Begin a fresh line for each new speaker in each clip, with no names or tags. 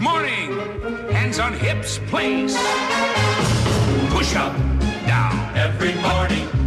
Morning. Hands on hips, place. Push up, down.
Every morning.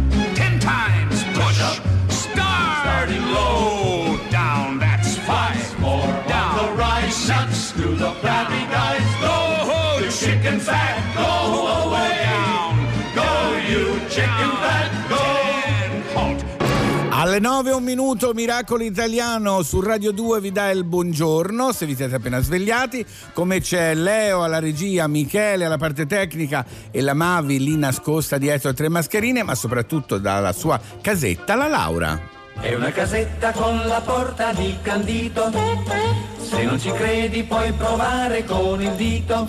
Alle 9 un minuto, Miracolo Italiano su Radio 2 vi dà il buongiorno se vi siete appena svegliati, come c'è Leo alla regia, Michele alla parte tecnica e la Mavi lì nascosta dietro a tre mascherine, ma soprattutto dalla sua casetta la Laura.
È una casetta con la porta di candito. Se non ci credi puoi provare con il dito.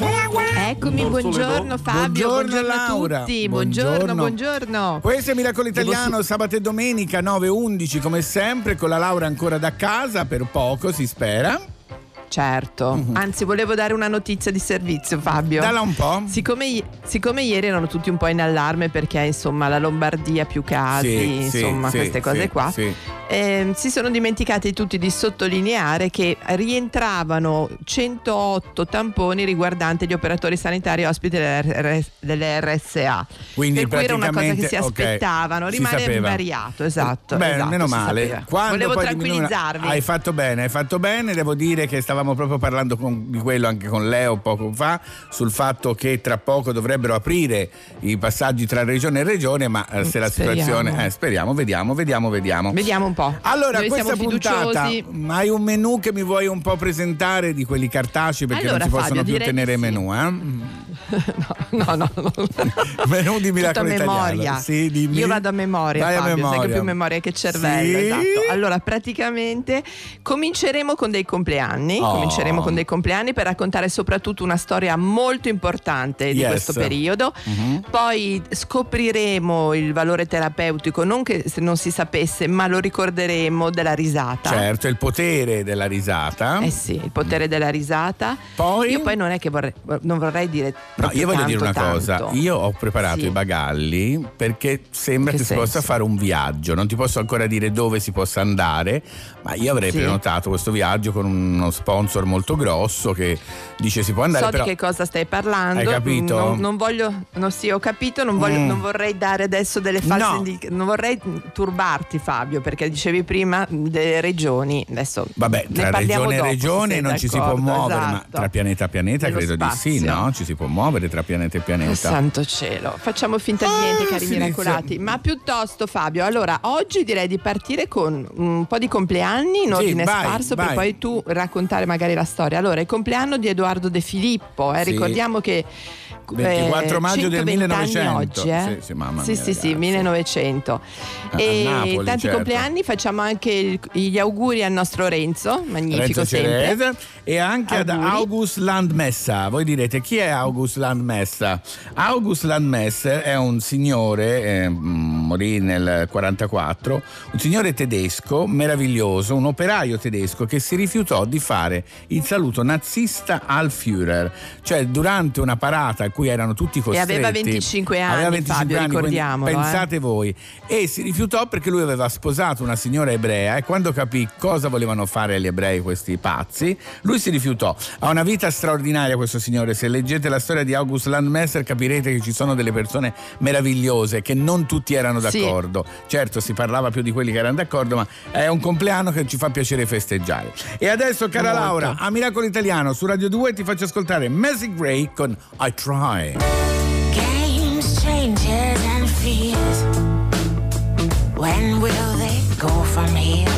Eccomi, buongiorno Fabio,
Buongiorno,
buongiorno,
Laura.
a tutti,
Buongiorno.
buongiorno, buongiorno.
Questo è Miracolo Italiano, sabato e domenica 9.11 come sempre, con la Laura ancora da casa, per poco si spera.
Certo, anzi volevo dare una notizia di servizio Fabio.
Dalla un po'.
Siccome, siccome ieri erano tutti un po' in allarme perché insomma la Lombardia più casi,
Sì,
insomma
sì,
queste cose
sì,
qua,
sì.
ehm, si sono dimenticati tutti di sottolineare che rientravano 108 tamponi riguardanti gli operatori sanitari ospiti delle, RS delle RSA.
Quindi
per cui era una cosa che si aspettavano,
si
rimane invariato, esatto.
Bene,
esatto,
meno male.
Volevo tranquillizzarvi.
Hai fatto bene, hai fatto bene. Devo dire che stavamo proprio parlando con- di quello anche con Leo poco fa, sul fatto che tra poco dovrebbero aprire i passaggi tra regione e regione, ma eh, se la
Speriamo.
situazione... Eh, speriamo, vediamo, vediamo, vediamo.
Vediamo un po'.
Allora,
Noi
questa puntata, hai un menù che mi vuoi un po' presentare di quelli cartacei perché
Allora,
non si possono
Fabio,
più tenere
sì.
menù, eh?
No, no, no.
menù di Miracolo
memoria.
Italiano. Sì.
Io vado a memoria,
Vai a
Fabio, sai che
memoria.
più memoria che cervello,
Sì?
esatto. Allora, praticamente cominceremo con dei compleanni,
Oh.
cominceremo con dei compleanni per raccontare soprattutto una storia molto importante di
Yes.
questo periodo.
Mhm.
Poi scopriremo il valore terapeutico, non che se non si sapesse, ma lo ricorderemo della risata.
Certo, il potere della risata.
Eh sì, il potere della risata.
Poi?
Io poi non è che vorrei, non vorrei dire.
No,
proprio
io voglio dire
tanto,
una cosa,
tanto.
io ho preparato
Sì.
i bagalli perché sembra
Che
che, si possa fare un viaggio, non ti posso ancora dire dove si possa andare, ma io avrei
Sì.
prenotato questo viaggio con uno sponsor molto grosso che dice si può andare
so
però
di che cosa stai parlando.
Hai capito?
Non, non voglio, no, sì, ho capito, non, voglio-
Mm.
non vorrei dare adesso delle false
No.
indicazioni. Non vorrei turbarti, Fabio, perché dicevi prima delle regioni. Adesso
Vabbè, tra regione e regione non ci si può muovere, ma
esatto.
tra pianeta e pianeta
Nello
credo di sì,
spazio.
no? Ci si può muovere tra pianeta e pianeta.
Santo cielo, facciamo finta di niente,
Ah,
cari miracolati. Ma piuttosto, Fabio, allora oggi direi di partire con un po' di compleanni in
Sì,
ordine
vai,
sparso
vai.
per poi tu raccontare magari la storia. Allora, il compleanno di Edoardo De Filippo, eh,
Sì.
ricordiamo che.
24 maggio del
120 anni
1900.
oggi, eh?
Sì, sì, mamma
sì,
mia,
sì, sì,
ragazzi.
1900.
A- a
e
Napoli,
tanti
certo.
compleanni, facciamo anche il- gli auguri al nostro Renzo, magnifico
Renzo
sempre.
Cerese e anche ad
Auguri.
August Landmessa. Voi direte chi è August Landmessa? August Landmesser è un signore, eh, morì nel 44, un signore tedesco meraviglioso, un operaio tedesco che si rifiutò di fare il saluto nazista al Führer, cioè durante una parata a cui erano tutti costretti.
aveva 25 anni,
Aveva 25
Fabio,
anni,
eh.
Pensate voi. E si rifiutò perché lui aveva sposato una signora ebrea e quando capì cosa volevano fare gli ebrei questi pazzi, lui si rifiutò. Ha una vita straordinaria questo signore. Se leggete la storia di August Landmesser capirete che ci sono delle persone meravigliose che non tutti erano
Sì.
d'accordo. Certo, si parlava più di quelli che erano d'accordo, ma è un compleanno che ci fa piacere festeggiare. E adesso, cara
Molto.
Laura, a Miracolo Italiano su Radio 2 ti faccio ascoltare Macy Gray con I Try.
Games, changes, and fears. When will they go from here?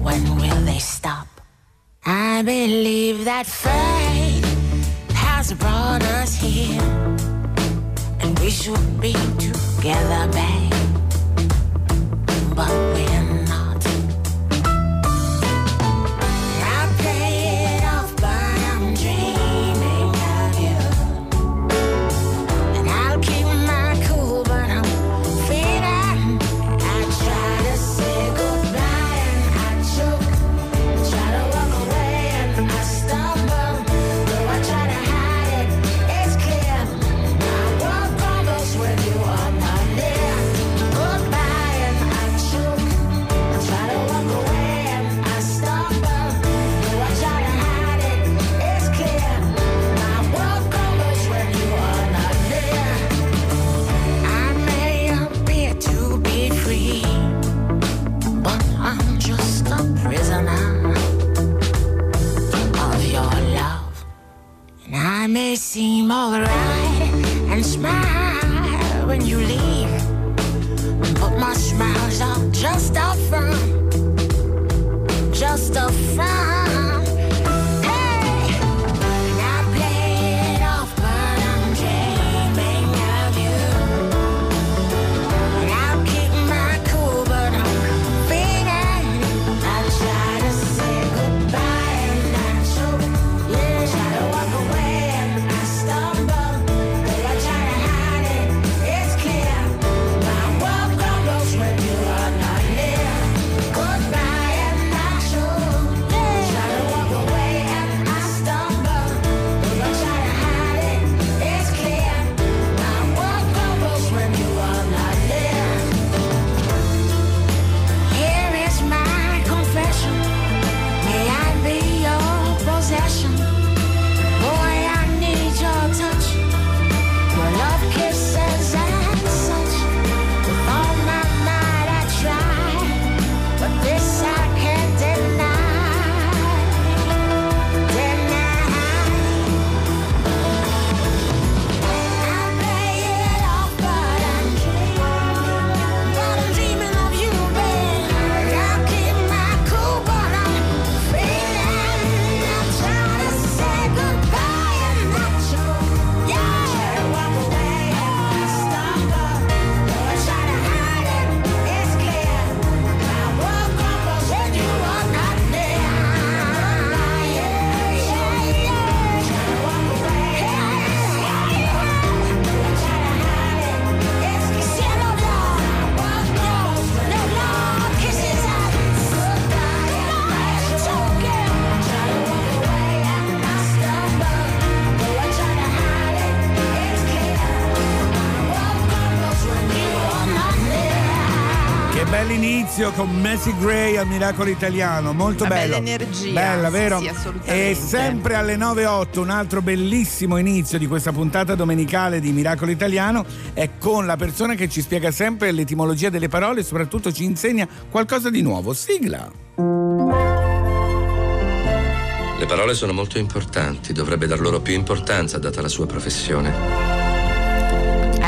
When will they stop? I believe that fate has brought us here, and we should be together, babe. But we're they seem alright and smile when you leave. But my smile's are just a front, just a front.
Messi Gray al Miracolo Italiano, molto
Una
bello.
bella energia,
Bella,
sì,
vero?
sì, assolutamente.
E sempre alle 9.08 un altro bellissimo inizio di questa puntata domenicale di Miracolo Italiano è con la persona che ci spiega sempre l'etimologia delle parole e soprattutto ci insegna qualcosa di nuovo. Sigla!
Le parole sono molto importanti, dovrebbe dar loro più importanza data la sua professione.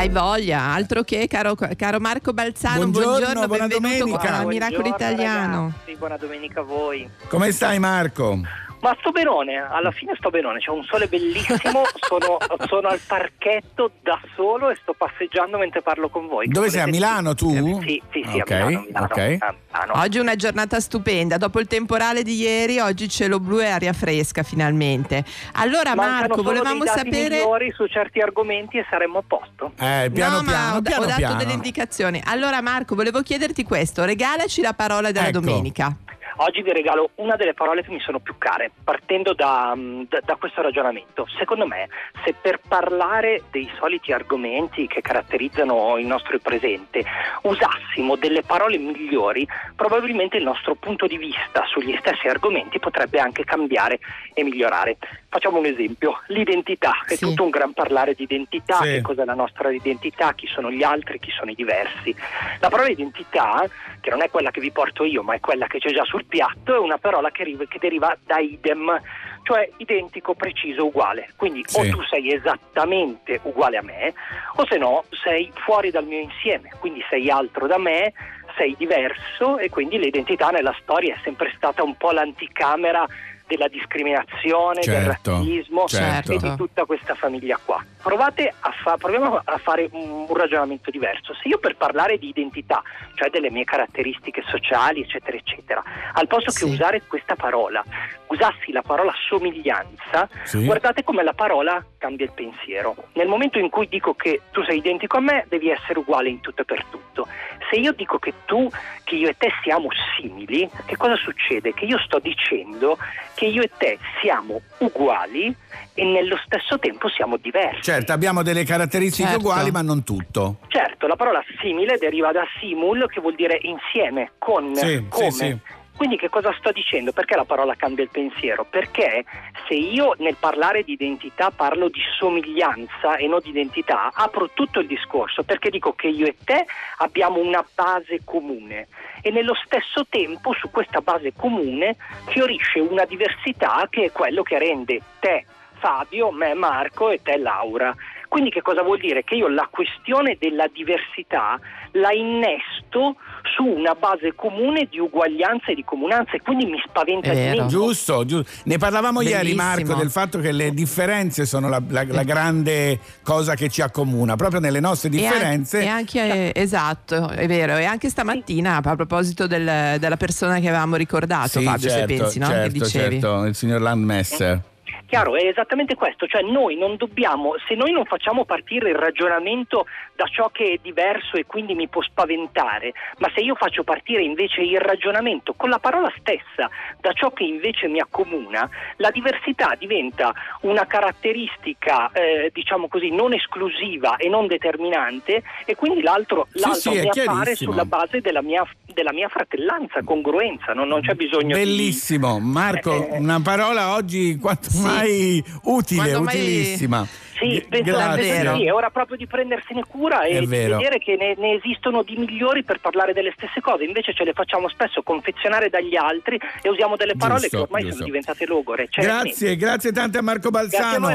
Hai voglia, altro che caro, caro Marco Balzano,
Buongiorno, buona
benvenuto
domenica.
a Miracolo
Buongiorno,
Italiano.
ragazzi, buona domenica a voi.
Come stai Marco?
Ma sto benone, alla fine sto benone, c'è un sole bellissimo, sono, sono al parchetto da solo e sto passeggiando mentre parlo con voi.
Dove sei? A Milano tu?
Sì, sì, sì,
Ok,
a Milano, Milano, a Milano.
Oggi è una giornata stupenda, dopo il temporale di ieri, oggi cielo blu e aria fresca finalmente. Allora
Mancano
Marco, volevamo
dei dati
sapere...
migliori su certi argomenti e saremmo a posto.
Eh, piano
no, ma
piano,
ho,
piano
ho dato
piano.
delle indicazioni. Allora Marco, volevo chiederti questo, regalaci la parola della
Ecco.
domenica.
Oggi vi regalo una delle parole che mi sono più care, partendo da, mm, da- da questo ragionamento. Secondo me, se per parlare dei soliti argomenti che caratterizzano il nostro presente usassimo delle parole migliori, probabilmente il nostro punto di vista sugli stessi argomenti potrebbe anche cambiare e migliorare. Facciamo un esempio, l'identità, è
Sì.
tutto un gran parlare di identità,
Sì.
che cos'è la nostra identità, chi sono gli altri, chi sono i diversi. La parola identità, che non è quella che vi porto io, ma è quella che c'è già sul piatto, è una parola che, ri- che deriva da idem, cioè identico, preciso, uguale. Quindi
Sì.
o tu sei esattamente uguale a me, o se no sei fuori dal mio insieme, quindi sei altro da me, sei diverso e quindi l'identità nella storia è sempre stata un po' l'anticamera della discriminazione,
Certo,
del razzismo
certo.
e di tutta questa famiglia qua. Provate a fa- proviamo a fare un, un ragionamento diverso. Se io per parlare di identità, cioè delle mie caratteristiche sociali, eccetera, eccetera, al posto
Sì.
che usare questa parola, usassi la parola somiglianza,
Sì.
guardate come la parola cambia il pensiero. Nel momento in cui dico che tu sei identico a me, devi essere uguale in tutto e per tutto. Se io dico che tu, che io e te siamo simili, che cosa succede? Che io sto dicendo che io e te siamo uguali e nello stesso tempo siamo diversi.
Certo, abbiamo delle caratteristiche
Certo.
uguali, ma non tutto.
Certo, la parola simile deriva da simul, che vuol dire insieme, con,
Sì,
come.
sì, sì.
Quindi che cosa sto dicendo? Perché la parola cambia il pensiero? Perché se io nel parlare di identità parlo di somiglianza e non di identità, apro tutto il discorso perché dico che io e te abbiamo una base comune e nello stesso tempo su questa base comune fiorisce una diversità che è quello che rende te Fabio, me Marco e te Laura. Quindi che cosa vuol dire? Che io la questione della diversità la innesto su una base comune di uguaglianza e di comunanza e quindi mi spaventa di.
Giusto, giusto. Ne parlavamo ieri,
Bellissimo.
Marco, del fatto che le differenze sono la, la- la grande cosa che ci accomuna. Proprio nelle nostre
E
differenze.
E anche, eh, esatto, è vero. E anche stamattina, a proposito del- della persona che avevamo ricordato,
Sì,
Fabio,
certo,
se pensi, no? che
certo,
dicevi.
certo, il signor Landmesser.
Chiaro, è esattamente questo, cioè noi non dobbiamo, se noi non facciamo partire il ragionamento da ciò che è diverso e quindi mi può spaventare, ma se io faccio partire invece il ragionamento con la parola stessa da ciò che invece mi accomuna, la diversità diventa una caratteristica, eh, diciamo così, non esclusiva e non determinante e quindi l'altro,
Sì,
l'altro
sì,
mi appare sulla base della mia, della mia fratellanza, congruenza, non, non c'è bisogno di...
Bellissimo, Marco,
Eh,
una parola oggi quanto
Sì.
mai utile,
Quanto mai-
utilissima.
Sì, penso
grazie.
sì, è ora proprio di prendersene cura e di vedere che ne, ne esistono di migliori per parlare delle stesse cose, invece ce le facciamo spesso confezionare dagli altri e usiamo delle parole
Giusto,
che ormai
giusto.
sono diventate logore. Cioè,
Grazie, grazie tante a Marco
Grazie a
Balzano.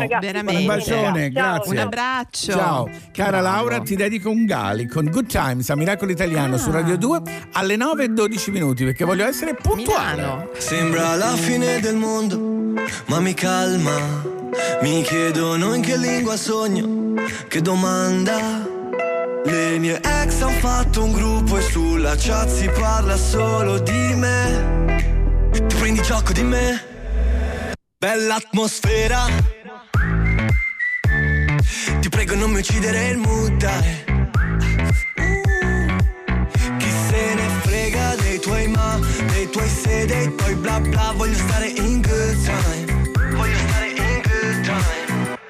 voi.
Un bacione.
Ciao,
grazie.
Un abbraccio.
Ciao, cara. Laura, ti dedico un gali con Good Times a Miracolo Italiano su
Ah.
Radio 2 alle 9 e 12 minuti perché voglio essere puntuale.
Milano.
Sembra la fine del mondo, ma mi calma. Mi chiedono in che lingua sogno, che domanda. Le mie ex han fatto un gruppo e sulla chat si parla solo di me. Ti prendi gioco di me? Bella atmosfera. Ti prego non mi uccidere il mood, dai. Chi se ne frega dei tuoi ma, dei tuoi se, dei tuoi bla bla Voglio stare in good time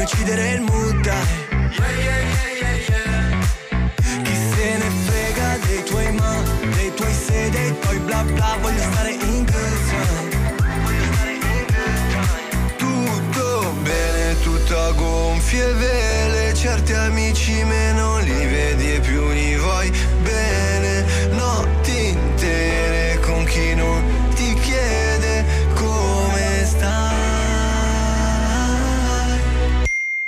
Mi uccidere il mood dai Yeah yeah yeah chi se ne frega dei tuoi ma, dei tuoi se, dei tuoi bla bla Voglio stare in good time Tutto bene, tutto a gonfie vele Certi amici meno li vedi e più li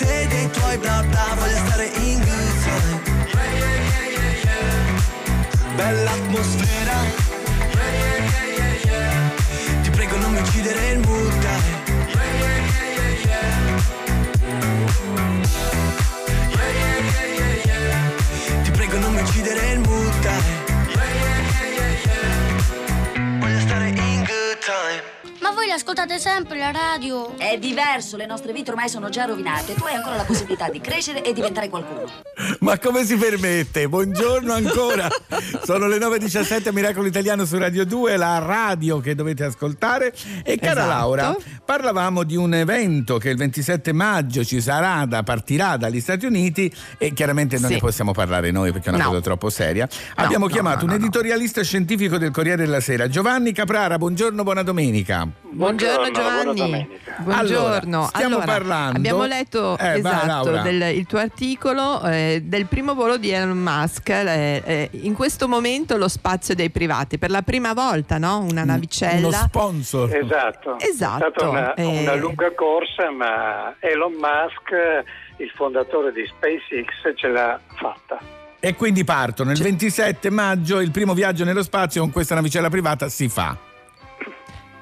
Dei tuoi se, dei tuoi bla bla Voglio stare in good time Bella atmosfera
voi ascoltate sempre la radio?
È diverso, le nostre vite ormai sono già rovinate. Tu hai ancora la possibilità di crescere e diventare qualcuno.
Ma come si permette? Buongiorno ancora. Sono le 9.17 a Miracolo Italiano su Radio 2, la radio che dovete ascoltare. E cara
Esatto.
Laura, parlavamo di un evento che il 27 maggio ci sarà, da, partirà dagli Stati Uniti e chiaramente non
Sì.
ne possiamo parlare noi perché è una
No.
cosa troppo seria. Abbiamo
no,
chiamato
no, no,
un
no.
editorialista scientifico del Corriere della Sera, Giovanni Caprara. Buongiorno, buona domenica.
Buongiorno Giovanni. Buongiorno.
Allora, stiamo
Allora,
parlando-
Abbiamo letto
Eh,
esatto, del- il tuo articolo eh, del primo volo di Elon Musk. eh, eh, in questo momento lo spazio dei privati. Per la prima volta, no? Una navicella.
Uno sponsor.
Esatto,
Esatto,
è stata una,
eh.
una lunga corsa, ma Elon Musk, il fondatore di SpaceX, ce l'ha fatta.
E quindi partono il 27 maggio, il primo viaggio nello spazio con questa navicella privata si fa.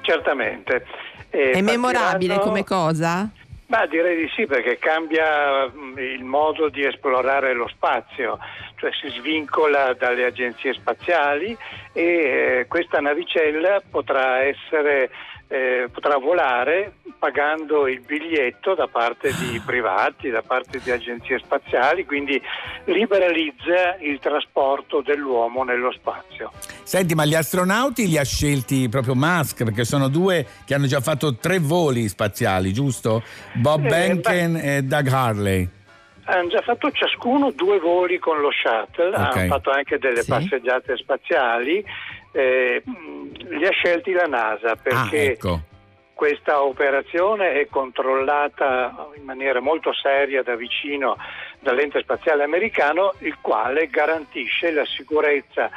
Certamente. e
È memorabile
partiranno-
come cosa?
Ma direi di sì, perché cambia mm, il modo di esplorare lo spazio, cioè si svincola dalle agenzie spaziali e eh, questa navicella potrà essere eh, potrà volare pagando il biglietto da parte di privati, da parte di agenzie spaziali, quindi liberalizza il trasporto dell'uomo nello spazio.
Senti, ma gli astronauti li ha scelti proprio Musk perché sono due che hanno già fatto tre voli spaziali, giusto? Bob
Eh,
Benken e Doug Harley.
Hanno già fatto ciascuno due voli con lo shuttle,
Ok.
hanno fatto anche delle
Sì.
passeggiate spaziali. Eh, li ha scelti la NASA
Ah,
perché
ecco.
questa operazione è controllata in maniera molto seria da vicino dall'ente spaziale americano, il quale garantisce la sicurezza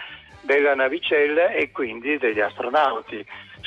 della navicella e quindi degli astronauti.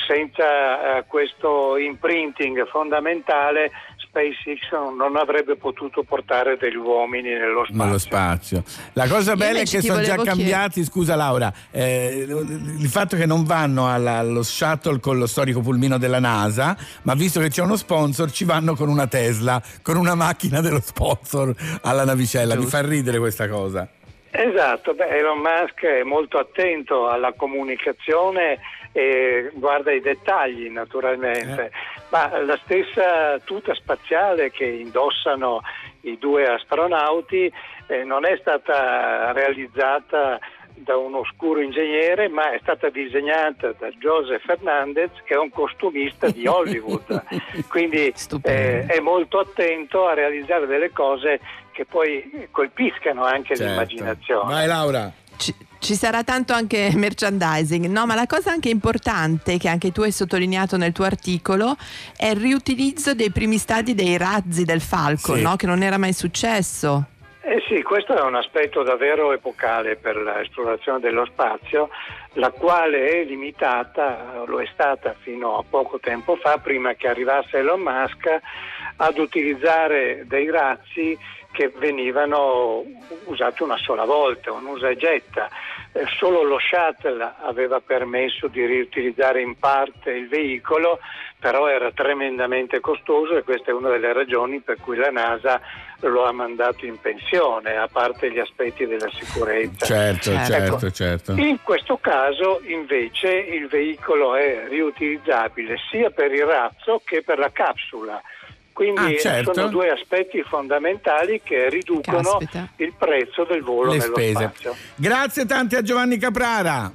Senza eh, questo imprinting fondamentale SpaceX non avrebbe potuto portare degli uomini nello spazio.
Nello spazio. La cosa bella è che sono già cambiati, scusa Laura, eh, il fatto che non vanno alla- allo shuttle con lo storico pulmino della NASA, ma visto che c'è uno sponsor ci vanno con una Tesla, con una macchina dello sponsor alla navicella. Mi fa ridere questa cosa.
Esatto, beh, Elon Musk è molto attento alla comunicazione e guarda i dettagli naturalmente, ma la stessa tuta spaziale che indossano i due astronauti eh, non è stata realizzata da un oscuro ingegnere, ma è stata disegnata da Joseph Fernandez, che è un costumista di Hollywood. Quindi eh, è molto attento a realizzare delle cose che poi colpiscano anche
Certo.
l'immaginazione.
Vai Laura.
Ci sarà tanto anche merchandising, no? Ma la cosa anche importante che anche tu hai sottolineato nel tuo articolo è il riutilizzo dei primi stadi dei razzi del Falcon,
Sì.
no? Che non era mai successo.
Eh sì, questo è un aspetto davvero epocale per l'esplorazione dello spazio, la quale è limitata, lo è stata fino a poco tempo fa, prima che arrivasse Elon Musk, ad utilizzare dei razzi che venivano usati una sola volta, un usa e getta. Eh, Solo lo shuttle aveva permesso di riutilizzare in parte il veicolo, però era tremendamente costoso e questa è una delle ragioni per cui la NASA lo ha mandato in pensione, a parte gli aspetti della sicurezza.
Certo, certo,
Ecco,
certo.
in questo caso invece il veicolo è riutilizzabile sia per il razzo che per la capsula. Quindi
Ah, certo.
sono due aspetti fondamentali che riducono
Caspita.
il prezzo del volo
Le
nello
spese.
spazio.
Grazie tante a Giovanni Caprara.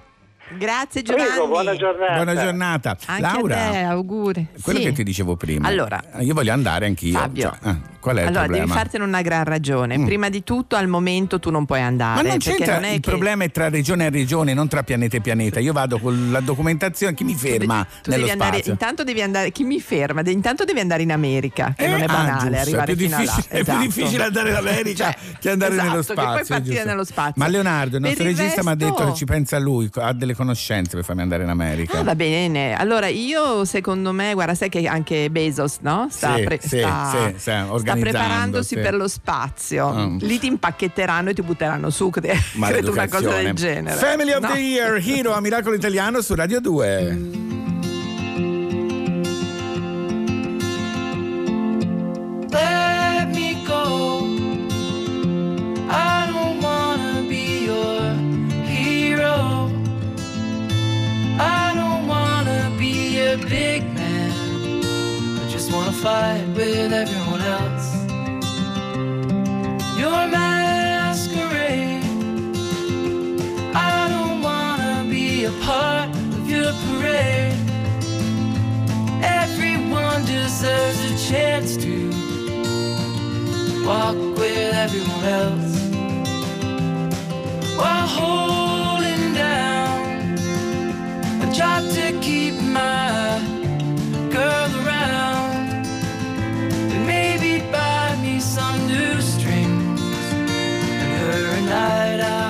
Grazie Giovanni.
Prego, buona giornata.
Buona giornata.
Anche
Laura,
a te, auguri.
quello
Sì.
che ti dicevo prima.
Allora.
io voglio andare anch'io.
Fabio.
Cioè, eh, qual è il
allora,
problema?
devi fartene una gran ragione.
Mm.
Prima di tutto, al momento tu non puoi andare.
Ma non
perché
c'entra,
non è
il
che-
problema è tra regione e regione, non tra pianeta e pianeta. Io vado con la documentazione, chi mi ferma
Tu
nello
devi andare,
spazio?
intanto devi andare, chi mi ferma? De- Intanto devi andare in America, che
Eh,
non è
ah,
banale
giusto,
arrivare
è più
fino
difficile,
là.
è più difficile andare in America
Cioè,
che andare
esatto,
nello
che puoi
spazio.
partire
giusto.
nello spazio.
Ma Leonardo, il nostro
il
regista mi ha detto che ci pensa lui, ha delle conoscenze per farmi andare in America.
Ah, va bene. Allora, io secondo me, guarda, sai che anche Bezos, no? Sta,
Sì,
pre-
sì,
sta-
sì,
sta preparandosi per lo spazio.
Mm.
Lì ti impacchetteranno e ti butteranno su. Credo una cosa del genere.
Family of
No?
the Year, Hero a Miracolo Italiano su Radio 2.
Big man. I just wanna fight with everyone else. Your masquerade. I don't wanna be a part of your parade. Everyone deserves a chance to walk with everyone else while holding job to keep my girl around. And maybe buy me some new strings. And her a night out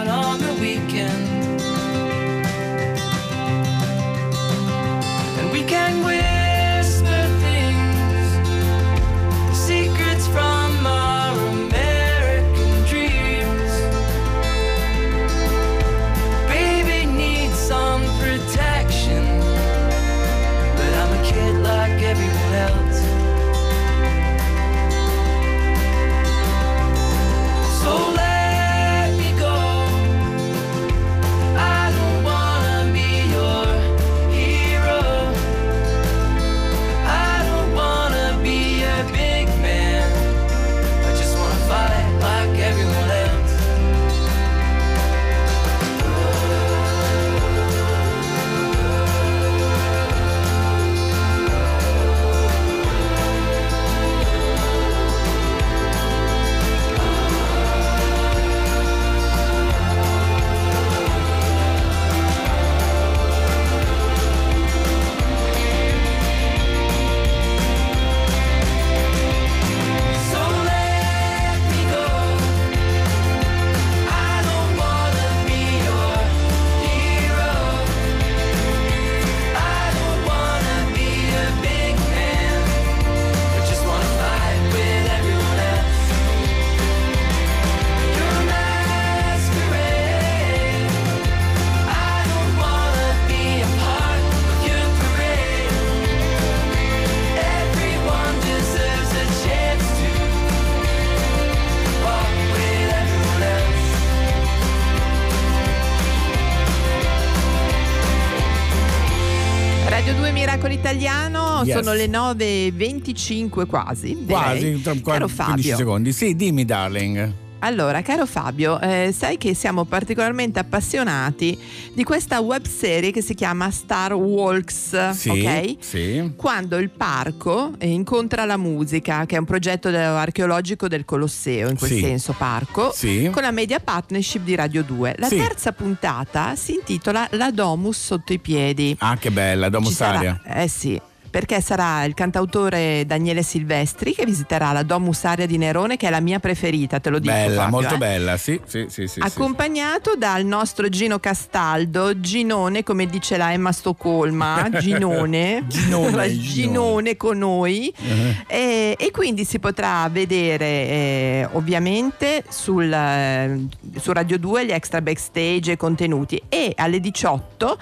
2 Miracolo Italiano,
Yes.
sono le 9.25 quasi. direi.
Quasi, tra
Caro
15
Fabio.
secondi. Sì, dimmi, darling.
Allora, caro Fabio, eh, sai che siamo particolarmente appassionati di questa web serie che si chiama Star Walks,
Sì,
ok?
sì.
Quando il parco eh, incontra la musica, che è un progetto archeologico del Colosseo, in quel
Sì.
senso parco,
Sì.
con la media partnership di Radio 2. La terza puntata si intitola La Domus sotto i piedi.
Ah, che bella, Domus Aria.
Eh sì. Perché sarà il cantautore Daniele Silvestri che visiterà la Domus Aria di Nerone, che è la mia preferita, te lo dico.
Bella,
Fabio,
molto
eh.
bella, sì, sì, sì, sì, sì.
Accompagnato dal nostro Gino Castaldo, Ginone, come dice la Emma Stoccolma, Ginone,
Ginone, Ginone.
Con noi.
Eh.
E, e quindi si potrà vedere eh, ovviamente sul, eh, su Radio 2 gli extra backstage e contenuti e alle 18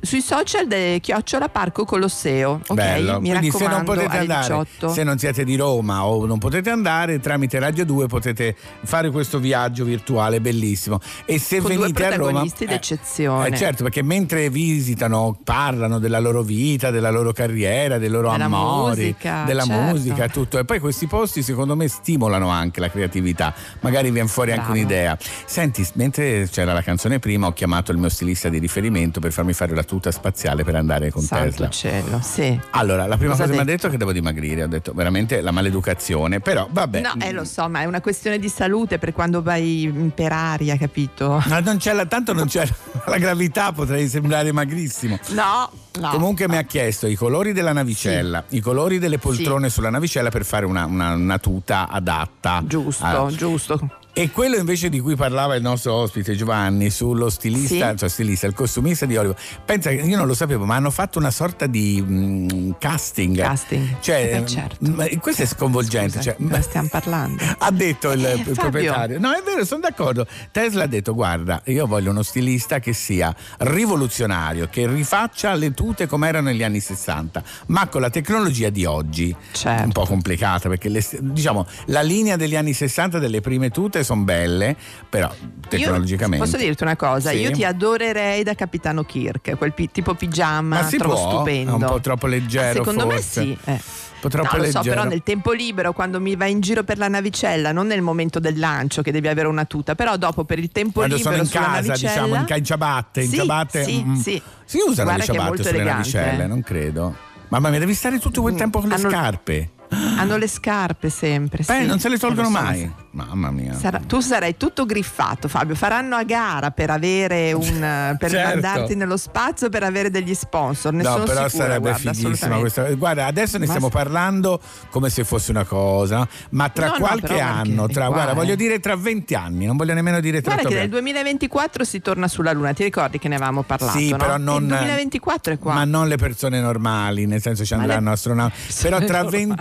sui social del Chiocciola Parco Colosseo. Ok,
Bello.
mi
Quindi se non
raccomando,
potete andare,
18.
se non siete di Roma o non potete andare, tramite Radio 2 potete fare questo viaggio virtuale bellissimo. E se
Con
venite a Roma...
protagonisti d'eccezione.
eh, certo, perché mentre visitano, parlano della loro vita, della loro carriera, dei loro
Della
amori,
musica,
della
certo.
musica, tutto. E poi questi posti secondo me stimolano anche la creatività. Magari viene fuori anche
Bravo.
un'idea. Senti, mentre c'era la canzone prima, ho chiamato il mio stilista di riferimento per farmi fare la tuta spaziale per andare con
Santo
Tesla.
cielo, sì.
Allora, la prima
Cosa
cosa che mi ha
detto?
è che devo dimagrire, ho detto veramente la maleducazione, però vabbè.
No, eh, lo so, ma è una questione di salute per quando vai mm, per aria, capito?
Ma non c'è la, tanto non c'è la gravità, potrei sembrare magrissimo.
No, no.
Comunque mi ha chiesto i colori della navicella, i colori delle poltrone sulla navicella per fare una, una- una tuta adatta.
Giusto,
a-
giusto.
E quello invece di cui parlava il nostro ospite Giovanni sullo stilista,
Sì.
cioè stilista, il costumista di Hollywood, pensa che io non lo sapevo, ma hanno fatto una sorta di mm, casting.
Casting.
Cioè,
Eh beh, certo.
ma questo è sconvolgente.
Scusa,
cioè,
stiamo parlando.
ha detto il,
Eh,
proprietario. No, è vero, sono d'accordo. Tesla ha detto: Guarda, io voglio uno stilista che sia rivoluzionario, che rifaccia le tute come erano negli anni 60, ma con la tecnologia di oggi.
Certo.
Un po' complicata perché le- diciamo la linea degli anni 60 delle prime tute sono belle, però tecnologicamente.
Io posso dirti una cosa,
Sì.
io ti adorerei da Capitano Kirk, quel pi- tipo pigiama,
Ma si
trovo
può?
stupendo.
È un po' troppo leggero,
Ah, Secondo
forse.
me sì. eh.
Un po' troppo
no, lo so,
leggero.
però nel tempo libero, quando mi vai in giro per la navicella, non nel momento del lancio che devi avere una tuta, però dopo per il tempo
Quando
libero
sono in casa, diciamo, in, ciabatte, in
Sì,
ciabatte,
sì,
mm,
sì.
si usano
Guarda
le ciabatte sulle
elegante,
navicelle,
eh.
non credo. Mamma mia, devi stare tutto quel tempo con le
Hanno-
scarpe.
Hanno le scarpe sempre.
Beh,
sì.
non se le
Eh,
tolgono
so,
mai. Mamma mia.
Sarà- tu sarai tutto griffato, Fabio. Faranno a gara per avere un per
Certo.
mandarti nello spazio per avere degli sponsor. Ne
No,
sono
però
sicura,
sarebbe
guarda,
fighissima questa. Guarda, adesso ne
Ma
stiamo parlando come se fosse una cosa, ma tra
No, no,
qualche
perché-
anno, tra,
qua,
guarda,
eh.
voglio dire tra 20 anni, non voglio nemmeno dire tra
Guarda che
30
nel 2024 si torna sulla Luna, ti ricordi che ne avevamo parlato?
Sì,
no?
però non,
Il 2024 è qua.
ma non le persone normali, nel senso ci andranno
le-
astronauti. Però tra
normali.
anni,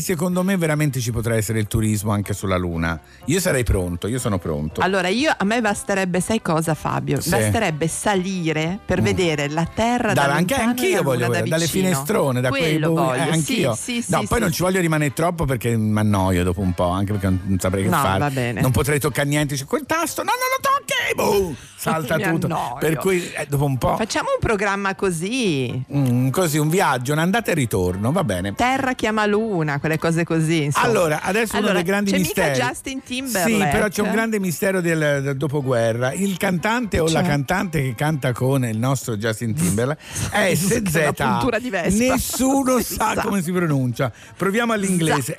secondo me, veramente ci potrà essere il turismo anche sulla Luna. Io sarei pronto, io sono pronto.
Allora, io, a me basterebbe, sai cosa Fabio?
Sì.
Basterebbe salire per vedere la Terra da,
Da- anche anch'io voglio
Luna da
vedere, dalle finestrone, da quei
Quello
bui-
voglio,
eh, anch'io.
Sì, sì,
no, poi non ci voglio rimanere troppo perché mi annoio dopo un po', anche perché non saprei che
No,
fare.
va bene.
Non potrei toccare niente, dice, quel tasto, no, non lo tocchi! boom, salta tutto.
annoio.
Per cui eh, dopo un po'.
Facciamo un programma così.
mm, così un viaggio, un'andata e ritorno, va bene.
Terra chiama Luna, quelle cose così. insomma.
Allora, adesso uno
Allora,
dei grandi
c'è
misteri.
mica Justin Timberlake.
Sì, però c'è un grande mistero del, del dopoguerra. Il cantante o la
Cioè?
cantante che canta con il nostro Justin Timberlake è SZ. Nessuno sa come si pronuncia. Proviamo all'inglese.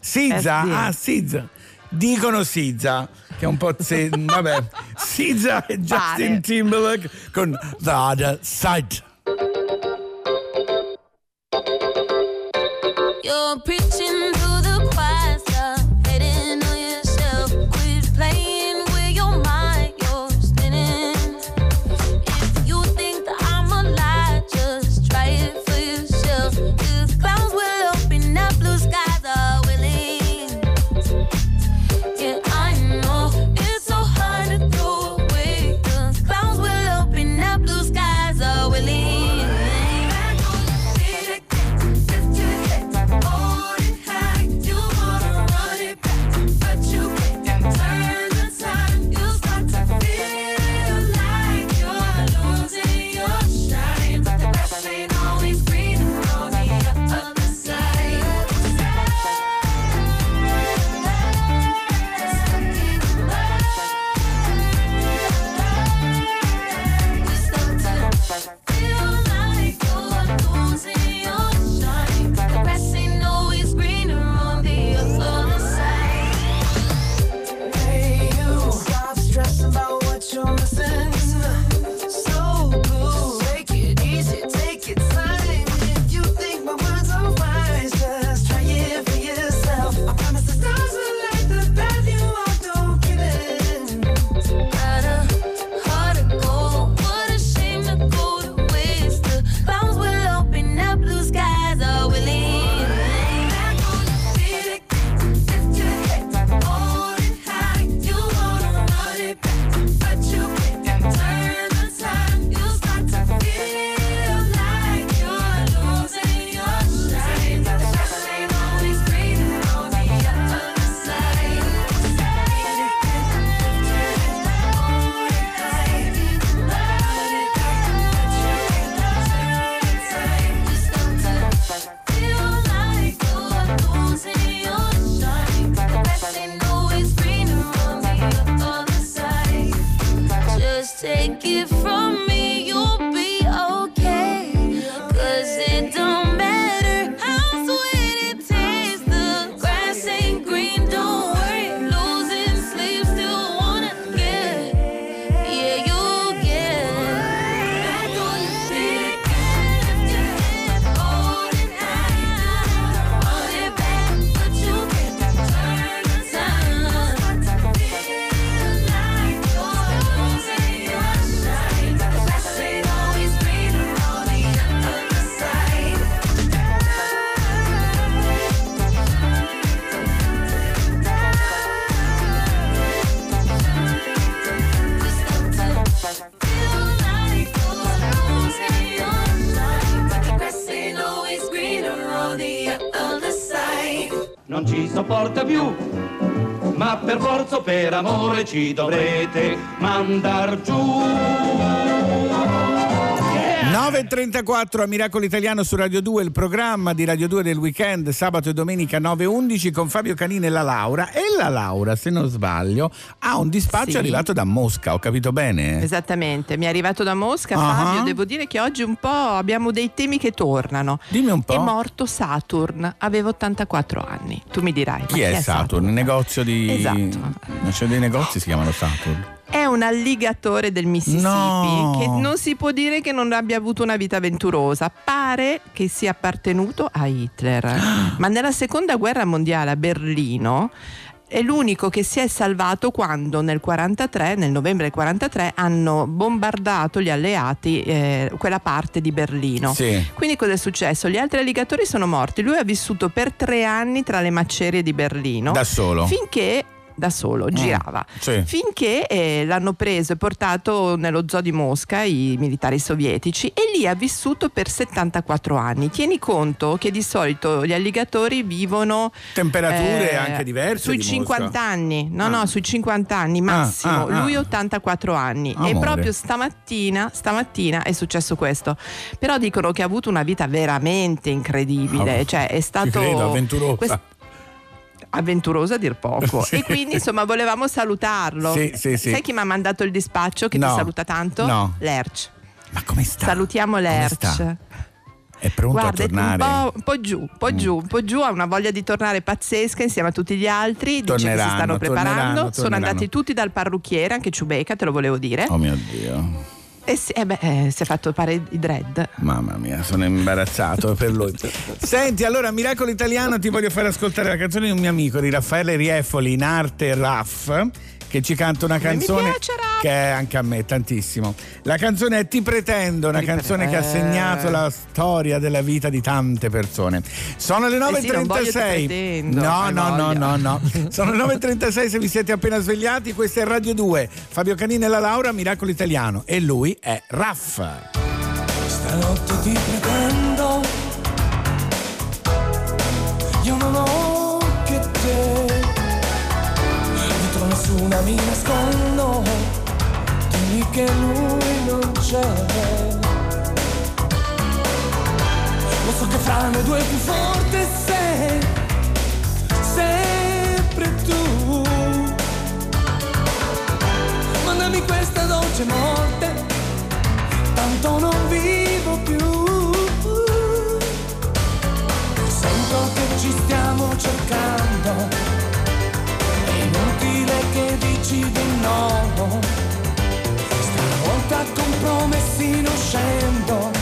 Sizza,
Eh,
ah, Sizza. Dicono Sizza, che è un po' ze- vabbè. Sizza e Justin. Timberlake con The Other Side.
You're
per amore ci dovrete mandar giù.
9.34 a Miracolo Italiano su Radio 2, il programma di Radio 2 del weekend, sabato e domenica 9.11 con Fabio Canini e la Laura. E la Laura, se non sbaglio, ha un dispaccio
Sì.
arrivato da Mosca, ho capito bene?
Esattamente, mi è arrivato da Mosca
Ah.
Fabio, devo dire che oggi un po' abbiamo dei temi che tornano.
Dimmi un po'.
È morto Saturn, aveva 84 anni. Tu mi dirai. ma
Chi è Saturn? Il negozio di...
Esatto.
C'è dei negozi si chiamano Saturn.
È un alligatore del Mississippi
No.
che non si può dire che non abbia avuto una vita avventurosa. Pare che sia appartenuto a Hitler. Ma nella seconda guerra mondiale a Berlino è l'unico che si è salvato quando nel 43, nel novembre del 43, hanno bombardato gli alleati eh, quella parte di Berlino.
Sì.
Quindi cosa è successo? Gli altri alligatori sono morti. Lui ha vissuto per tre anni tra le macerie di Berlino.
Da solo?
Finché da solo, girava.
sì.
Finché eh, l'hanno preso e portato nello zoo di Mosca i militari sovietici e lì ha vissuto per 74 anni. Tieni conto che di solito gli alligatori vivono
Temperature
eh,
anche diverse
Sui
di Mosca.
50 anni, no,
Ah.
no, sui 50 anni massimo.
ah, ah.
Lui 84 anni. E
Amore.
proprio stamattina, stamattina è successo questo. Però dicono che ha avuto una vita veramente incredibile.
Ah,
cioè è stato
credo, avventurosa.
quest- avventuroso a dir poco.
Sì.
E quindi insomma volevamo salutarlo.
Sì, sì.
Sai chi mi ha mandato il dispaccio che
No.
ti saluta tanto?
No.
Lerch.
Ma come sta?
Salutiamo Lerch.
È pronto
Guarda,
a tornare? Mm.
un po', un po' giù, un po' giù, un po' giù, ha una voglia di tornare pazzesca insieme a tutti gli altri. Dice che si stanno preparando.
torneranno,
Sono
torneranno.
andati tutti dal parrucchiere, anche Ciubecca, te lo volevo dire.
Oh mio Dio.
E si, eh beh, eh, si è fatto fare i dread.
Mamma mia, sono imbarazzato per lui. Senti, allora, Miracolo Italiano, ti voglio fare ascoltare la canzone di un mio amico, di Raffaele Rieffoli, in arte Raff, che ci canta una canzone che è anche a me tantissimo. La canzone è Ti pretendo, una
Ti
canzone che ha segnato la storia della vita di tante persone. Sono le
Eh sì,
9.36.
pretendo,
no, no, no, no, no. Sono le 9.36 se vi siete appena svegliati. Questa è Radio 2. Fabio Canini e la Laura, Miracolo Italiano. E lui è Raff.
Stanotte ti pretendo, nessuna mi nascondo, dimmi che lui non c'è. Lo so che fra noi due più forte sei, sempre tu. Mandami questa dolce morte tanto non vivo più. Sento che ci stiamo cercando, è inutile che dici di no. Stavolta con promessi non scendo,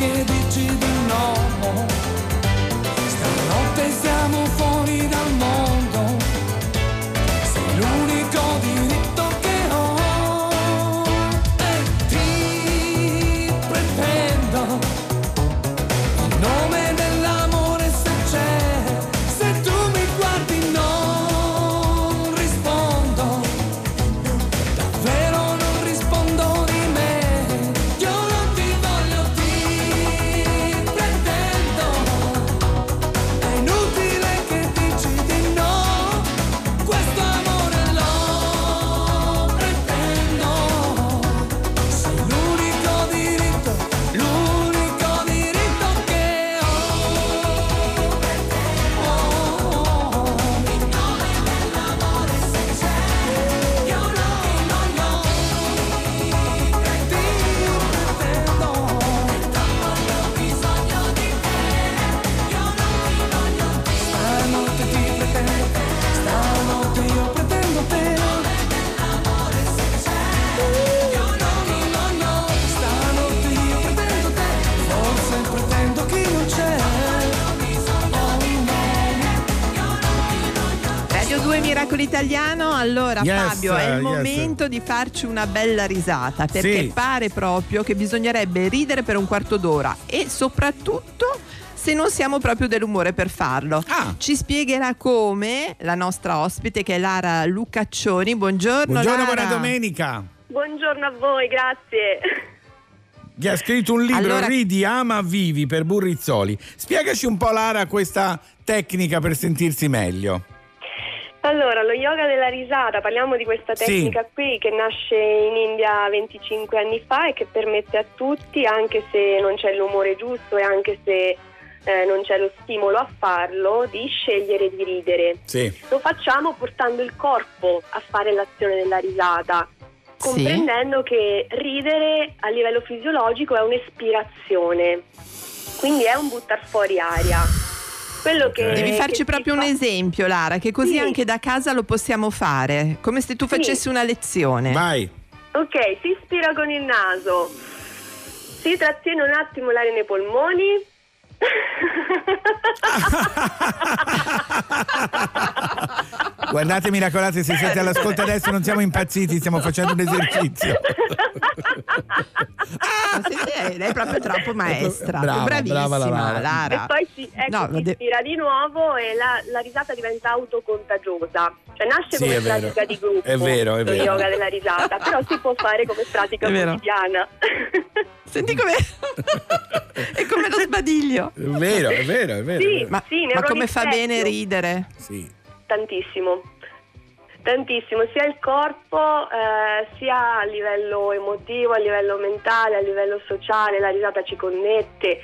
che dici di no. Stanotte siamo fuori
allora
Yes,
Fabio è il
yes.
momento di farci una bella risata perché
Sì.
pare proprio che bisognerebbe ridere per un quarto d'ora e soprattutto se non siamo proprio dell'umore per farlo.
Ah.
Ci spiegherà come la nostra ospite che è Lara Lucaccioni. Buongiorno.
Buongiorno,
Lara.
buona domenica.
Buongiorno a voi, grazie.
Che ha scritto un libro
Allora-
Ridi, ama, vivi per Burrizzoli. Spiegaci un po' Lara questa tecnica per sentirsi meglio.
Allora, lo yoga della risata, parliamo di questa
Sì.
tecnica qui che nasce in India 25 anni fa e che permette a tutti, anche se non c'è l'umore giusto e anche se eh, non c'è lo stimolo a farlo, di scegliere di ridere.
Sì.
Lo facciamo portando il corpo a fare l'azione della risata, comprendendo che ridere a livello fisiologico è un'espirazione, quindi è un buttar fuori aria. Quello che
Devi
che
farci
si
proprio
fa-
un esempio, Lara, che così
Sì.
anche da casa lo possiamo fare, come se tu
Sì.
facessi una lezione.
Vai.
Ok, si ispira con il naso, si trattiene un attimo l'aria nei polmoni.
Guardate miracolate, se siete all'ascolto adesso non siamo impazziti, stiamo facendo un esercizio.
Ma senti, lei è proprio troppo maestra,
Brava,
bravissima,
brava la Lara.
Lara.
E poi si, ecco,
No,
si
de-
ispira di nuovo e la, la risata diventa autocontagiosa. Cioè nasce
Sì,
come
è vero.
pratica di gruppo,
È vero, è vero.
yoga della risata, però si può fare come pratica quotidiana.
Senti come è come lo sbadiglio.
È vero, è vero, è vero.
Sì,
è vero.
Ma,
Sì,
ma come fa bene ridere?
Sì.
Tantissimo, tantissimo, sia il corpo eh, sia a livello emotivo, a livello mentale, a livello sociale, la risata ci connette.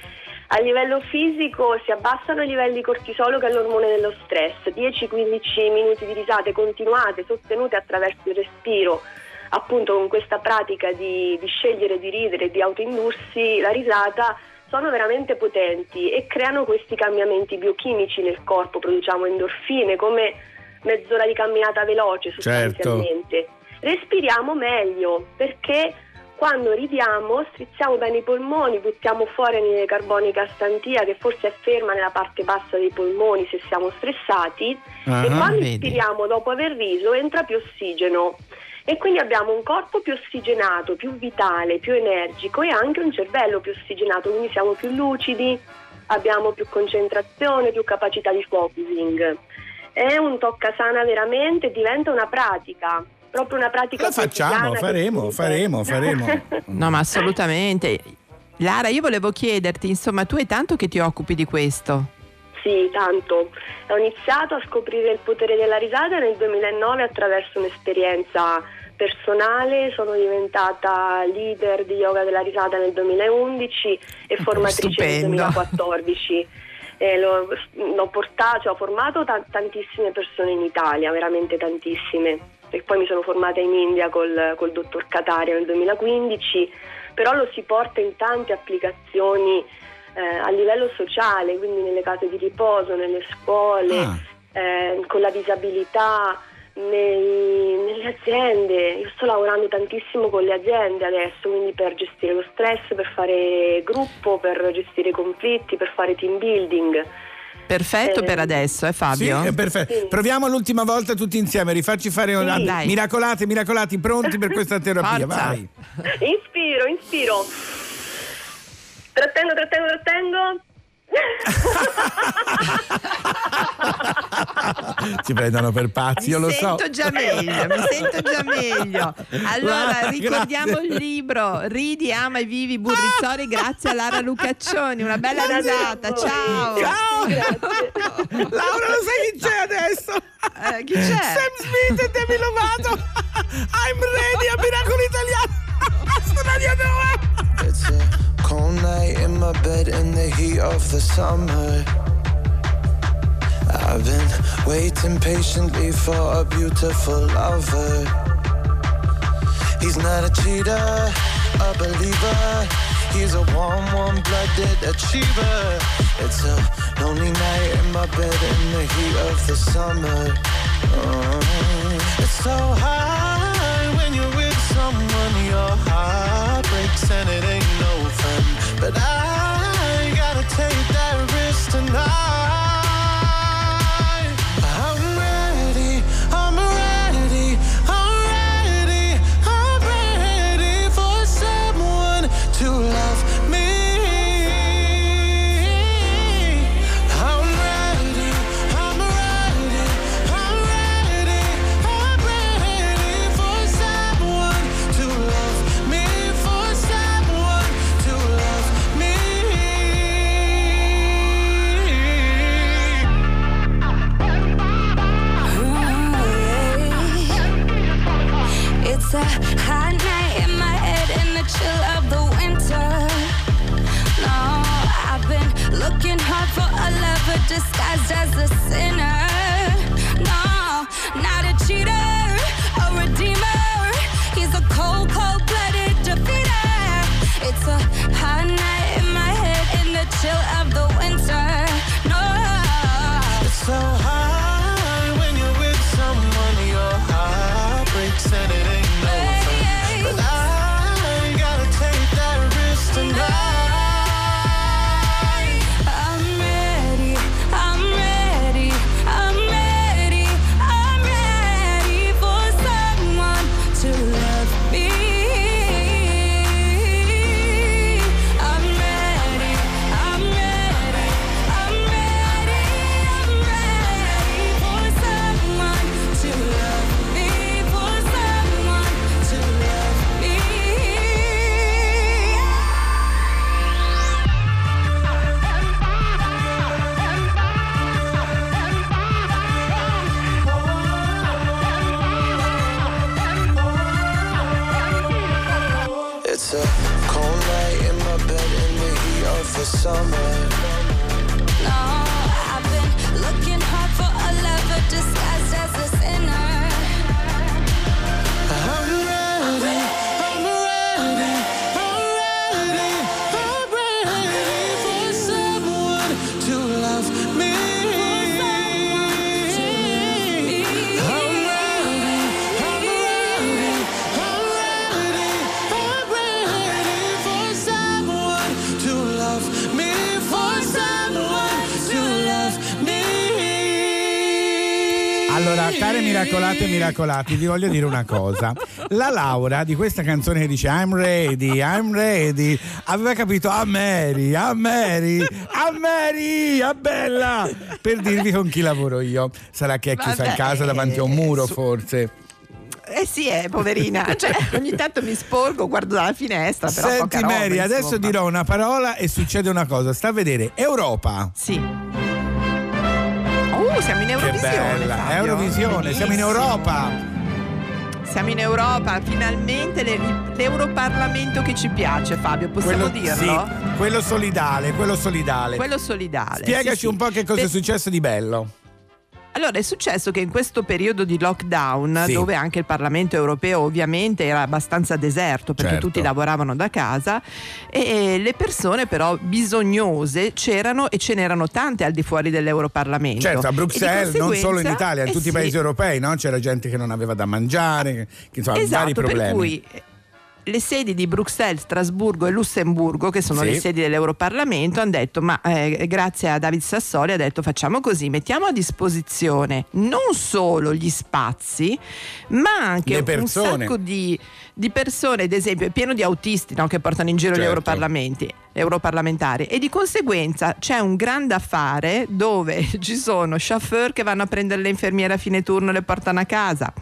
A livello fisico si abbassano i livelli di cortisolo che è l'ormone dello stress. 10-15 minuti di risate continuate, sostenute attraverso il respiro, appunto con questa pratica di, di scegliere di ridere, di autoindursi la risata, sono veramente potenti e creano questi cambiamenti biochimici nel corpo, produciamo endorfine come mezz'ora di camminata veloce sostanzialmente. Respiriamo meglio perché quando ridiamo strizziamo bene i polmoni, buttiamo fuori anidride carbonica stantia che forse è ferma nella parte bassa dei polmoni se siamo stressati
Ah,
e quando
vedi.
ispiriamo dopo aver riso entra più ossigeno e quindi abbiamo un corpo più ossigenato, più vitale, più energico e anche un cervello più ossigenato, quindi siamo più lucidi, abbiamo più concentrazione, più capacità di focusing. È un toccasana veramente, diventa una pratica, proprio una pratica
Lo facciamo, faremo, faremo, faremo.
No, ma assolutamente. Lara, io volevo chiederti, insomma, tu è tanto che ti occupi di questo.
Sì, tanto. Ho iniziato a scoprire il potere della risata nel 2009 attraverso un'esperienza personale, sono diventata leader di yoga della risata nel 2011 e formatrice nel
Stupendo.
2014. Eh, l'ho, l'ho portato, cioè, ho formato ta- tantissime persone in Italia, veramente tantissime. E poi mi sono formata in India col, col dottor Kataria nel 2015, però lo si porta in tante applicazioni eh, a livello sociale, quindi nelle case di riposo, nelle scuole,
Ah.
eh, con la disabilità, nei- nelle aziende. Io sto lavorando tantissimo con le aziende adesso, quindi per gestire lo stress, per fare gruppo, per gestire conflitti, per fare team building.
Perfetto
Eh,
per adesso, eh Fabio?
Sì, è perfetto.
Sì.
Proviamo l'ultima volta tutti insieme, rifarci fare una...
Dai.
Miracolate, miracolati, pronti per questa terapia,
Forza.
vai.
Inspiro, inspiro. Trattengo, trattengo, trattengo.
Ci prendono per pazzi, io
mi
lo so.
meglio, mi sento già meglio. Allora, ricordiamo
grazie.
il libro Ridi, ama e vivi Burrizzori grazie a Lara Lucaccioni. Una bella risata, ciao.
Ciao!
Grazie.
Laura, lo sai chi c'è adesso?
Eh, chi c'è?
Sam Smith e Demi Lovato. I'm ready a Miracolo Italiano. Su Radio 2.
It's a cold night in my bed in the heat of the summer. I've been waiting patiently for a beautiful lover. He's not a cheater, a believer. He's a warm, warm blooded achiever. It's a lonely night in my bed in the heat of the summer. Oh, it's so high But I
miracolati, vi voglio dire una cosa. La Laura di questa canzone che dice I'm ready, I'm ready, aveva capito a Mary, a Mary, a Mary, a Bella, per dirvi con chi lavoro io. Sarà che è chiusa in
Vabbè,
casa davanti a un muro,
su-
forse.
Eh sì, eh, poverina. Cioè, ogni tanto mi sporgo, guardo dalla finestra. Però
Senti
roba,
Mary, adesso
insomma.
dirò una parola e succede una cosa. Sta a vedere Europa.
Sì. Uh, siamo in Eurovisione.
Eurovisione, siamo in. Europa.
Siamo in Europa, finalmente le- l'Europarlamento che ci piace, Fabio, possiamo dirlo?
sì, quello solidale, quello solidale.
Quello solidale.
Spiegaci
sì,
un po' che cosa è
Per-
successo di bello.
Allora, è successo che in questo periodo di lockdown,
Sì.
dove anche il Parlamento europeo ovviamente era abbastanza deserto perché
Certo.
tutti lavoravano da casa, e le persone però bisognose c'erano e ce n'erano tante al di fuori dell'Europarlamento.
Certo, a Bruxelles, non solo in Italia, in
eh
tutti i
sì,
paesi europei, no? C'era gente che non aveva da mangiare, che, insomma, vari
Esatto,
problemi.
per cui le sedi di Bruxelles, Strasburgo e Lussemburgo, che sono
Sì.
le sedi dell'Europarlamento, hanno detto, ma eh, grazie a David Sassoli, ha detto facciamo così, mettiamo a disposizione non solo gli spazi, ma anche un sacco di, di persone, ad esempio, è pieno di autisti no, che portano in giro gli
Certo.
europarlamenti, europarlamentari e di conseguenza c'è un grande affare dove ci sono chauffeur che vanno a prendere le infermiere a fine turno e le portano a casa.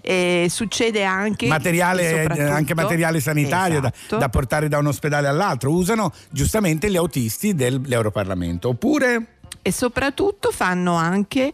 E succede anche
Materiale, eh, anche materiale sanitario da,
Esatto.
da portare da un ospedale all'altro. Usano giustamente gli autisti dell'Europarlamento. Oppure
e soprattutto fanno anche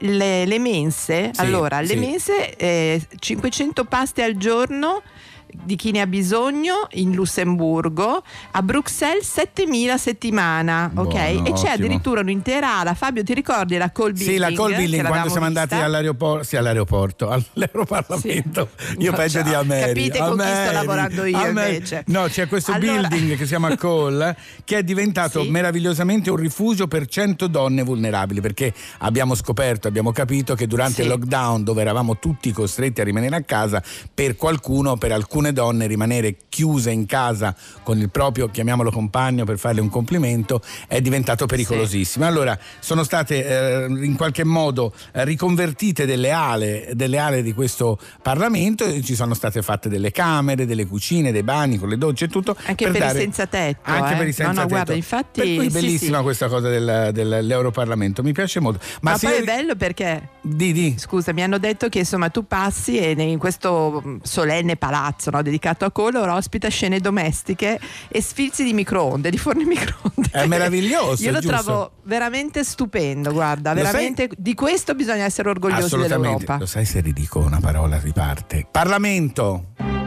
le, le mense.
Sì,
allora, le
sì.
mense, eh, 500 paste al giorno di chi ne ha bisogno in Lussemburgo, a Bruxelles 7000 a settimana, ok?
Buono,
e c'è
ottimo.
addirittura un'intera ala. Fabio, ti ricordi la call building?
Sì, la call building quando siamo andati
vista?
all'aeroporto, sì, all'aeroporto, all'Europarlamento. Io
No,
peggio
cioè,
di Ameri.
capite con chi sto
Ameri,
lavorando io,
Ameri.
invece.
No, c'è questo
Allora-
building che si chiama Call che è diventato
Sì.
meravigliosamente un rifugio per 100 donne vulnerabili perché abbiamo scoperto, abbiamo capito che durante
Sì.
il lockdown dove eravamo tutti costretti a rimanere a casa, per qualcuno, per alcune donne rimanere chiuse in casa con il proprio, chiamiamolo compagno per farle un complimento, è diventato pericolosissimo. Allora sono state eh, in qualche modo eh, riconvertite delle ale, delle ale di questo Parlamento e ci sono state fatte delle camere, delle cucine, dei bagni con le docce e tutto.
Anche per, i
dare-
senza tetto.
anche
eh.
per i senza
No, no,
tetto.
guarda, infatti.
Per cui
sì,
bellissima
sì.
questa cosa del- del- dell'Europarlamento, mi piace molto.
Ma,
se-
poi è bello perché,
Di, di.
scusa, mi hanno detto che insomma tu passi e in questo solenne palazzo no, dedicato a Color ospita scene domestiche e sfilzi di microonde, di forni microonde.
È meraviglioso,
Io lo
giusto?
trovo veramente stupendo, guarda,
Lo sai-
veramente di questo bisogna essere orgogliosi dell'Europa.
Lo sai se ridico una parola riparte? Parlamento.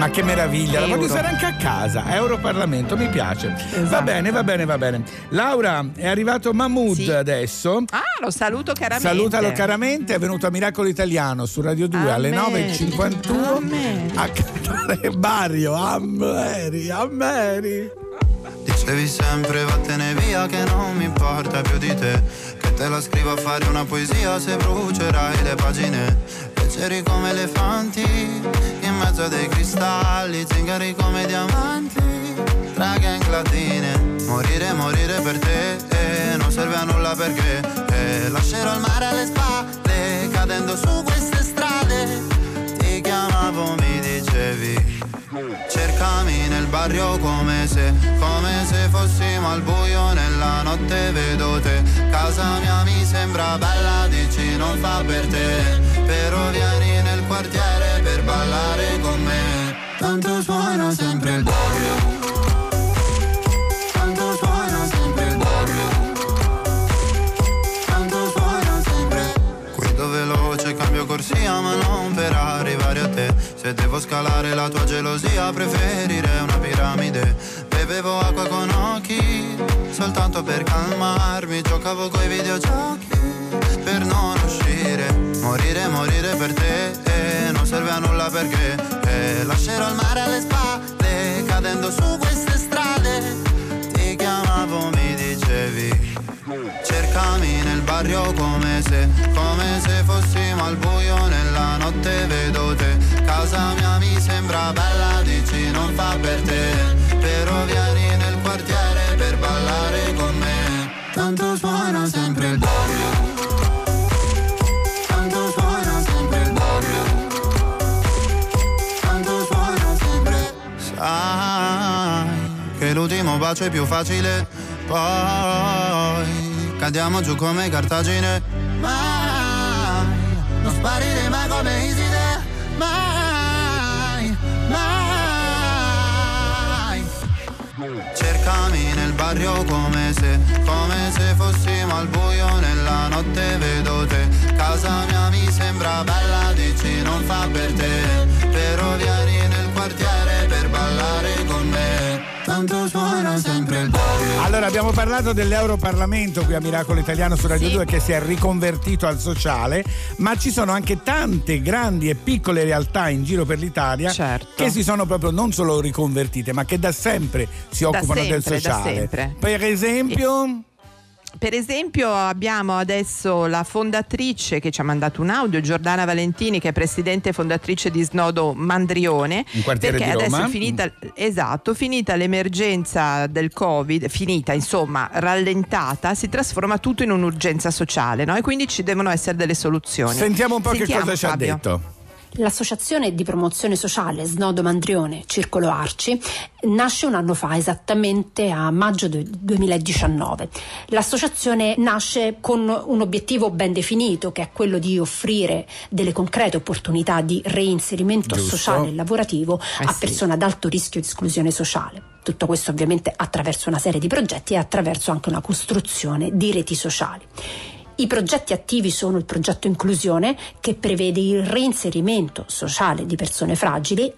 Ma che meraviglia, la voglio usare anche a casa. Europarlamento, mi piace. Va
Esatto.
bene, va bene, va bene. Laura, è arrivato Mahmood
Sì.
adesso.
Ah, lo saluto caramente.
Salutalo caramente, è venuto a Miracolo Italiano su Radio 2 alle
Amen.
9.51
Amen.
a cantare Mario, Ameri, Ameri.
Dicevi sempre vattene via che non mi importa più di te Che te la scrivo a fare una poesia se brucerai le pagine Leggeri come elefanti in mezzo a dei cristalli Zingari come diamanti tra gang latine. Morire, morire per te eh, non serve a nulla perché eh, Lascerò il mare alle spalle cadendo su queste strade chiamavo, mi dicevi Cercami nel barrio come se, come se fossimo al buio nella notte vedo te. Casa mia mi sembra bella, dici non fa per te. Però vieni nel quartiere per ballare con me. Tanto suona sempre il barrio ma non per arrivare a te. Se devo scalare la tua gelosia preferirei una piramide. Bevevo acqua con occhi soltanto per calmarmi. Giocavo coi videogiochi per non uscire. Morire, morire per te eh, non serve a nulla perché. Eh, Lascerò il mare alle spalle cadendo su queste strade. Ti chiamavo, mi dicevi Cercami nel barrio come se, come se fossimo al buio nella notte vedo te. Casa mia mi sembra bella, dici non fa per te. Però vieni nel quartiere per ballare con me. Tanto suona sempre il barrio. Sai che l'ultimo bacio è più facile Poi cadiamo giù come cartagine Mai Non sparire mai come Iside. Mai Mai. Cercami nel barrio come se, come se fossimo al buio nella notte vedo te. Casa mia mi sembra bella, dici non fa per te. Però vieni quartiere per ballare con me Tanto suona sempre il barrio
Allora abbiamo parlato dell'Europarlamento qui a Miracolo Italiano su Radio 2 che si è riconvertito al sociale, ma ci sono anche tante grandi e piccole realtà in giro per l'Italia
Certo.
che si sono proprio non solo riconvertite, ma che da sempre si occupano del
sempre, da
sociale.
sempre.
Per esempio,
Per esempio abbiamo adesso la fondatrice che ci ha mandato un audio, Giordana Valentini, che è presidente e fondatrice di Snodo Mandrione.
Un quartiere
perché
di Roma.
finita, esatto, finita l'emergenza del Covid, finita insomma, rallentata, si trasforma tutto in un'urgenza sociale, no? E quindi ci devono essere delle soluzioni.
sentiamo un po' che
Sentiamo,
cosa ci ha
Fabio.
detto.
L'associazione di promozione sociale Snodo Mandrione Circolo Arci nasce un anno fa, esattamente a maggio del 2019. L'associazione nasce con un obiettivo ben definito, che è quello di offrire delle concrete opportunità di reinserimento
Giusto.
sociale e lavorativo
Eh
a
sì.
persone ad alto rischio di esclusione sociale. Tutto questo ovviamente attraverso una serie di progetti e attraverso anche una costruzione di reti sociali. I progetti attivi sono il progetto Inclusione che prevede il reinserimento sociale di persone fragili,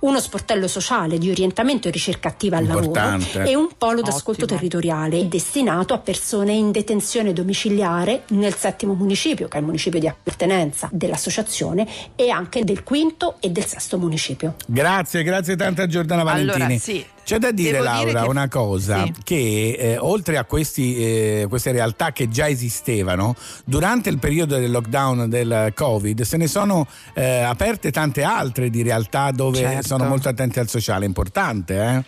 uno sportello sociale di orientamento e ricerca attiva al lavoro e un polo d'ascolto territoriale destinato a persone in detenzione domiciliare nel settimo municipio, che è il municipio di appartenenza dell'associazione, e anche del quinto e del sesto municipio.
Grazie, grazie tante a Giordana Valentini.
Allora, sì.
C'è da dire,
Devo
Laura,
dire che-
una cosa,
sì.
che eh, oltre a questi, eh, queste realtà che già esistevano, durante il periodo del lockdown del Covid se ne sono eh, aperte tante altre di realtà dove
Certo.
sono molto attenti al sociale, importante, eh?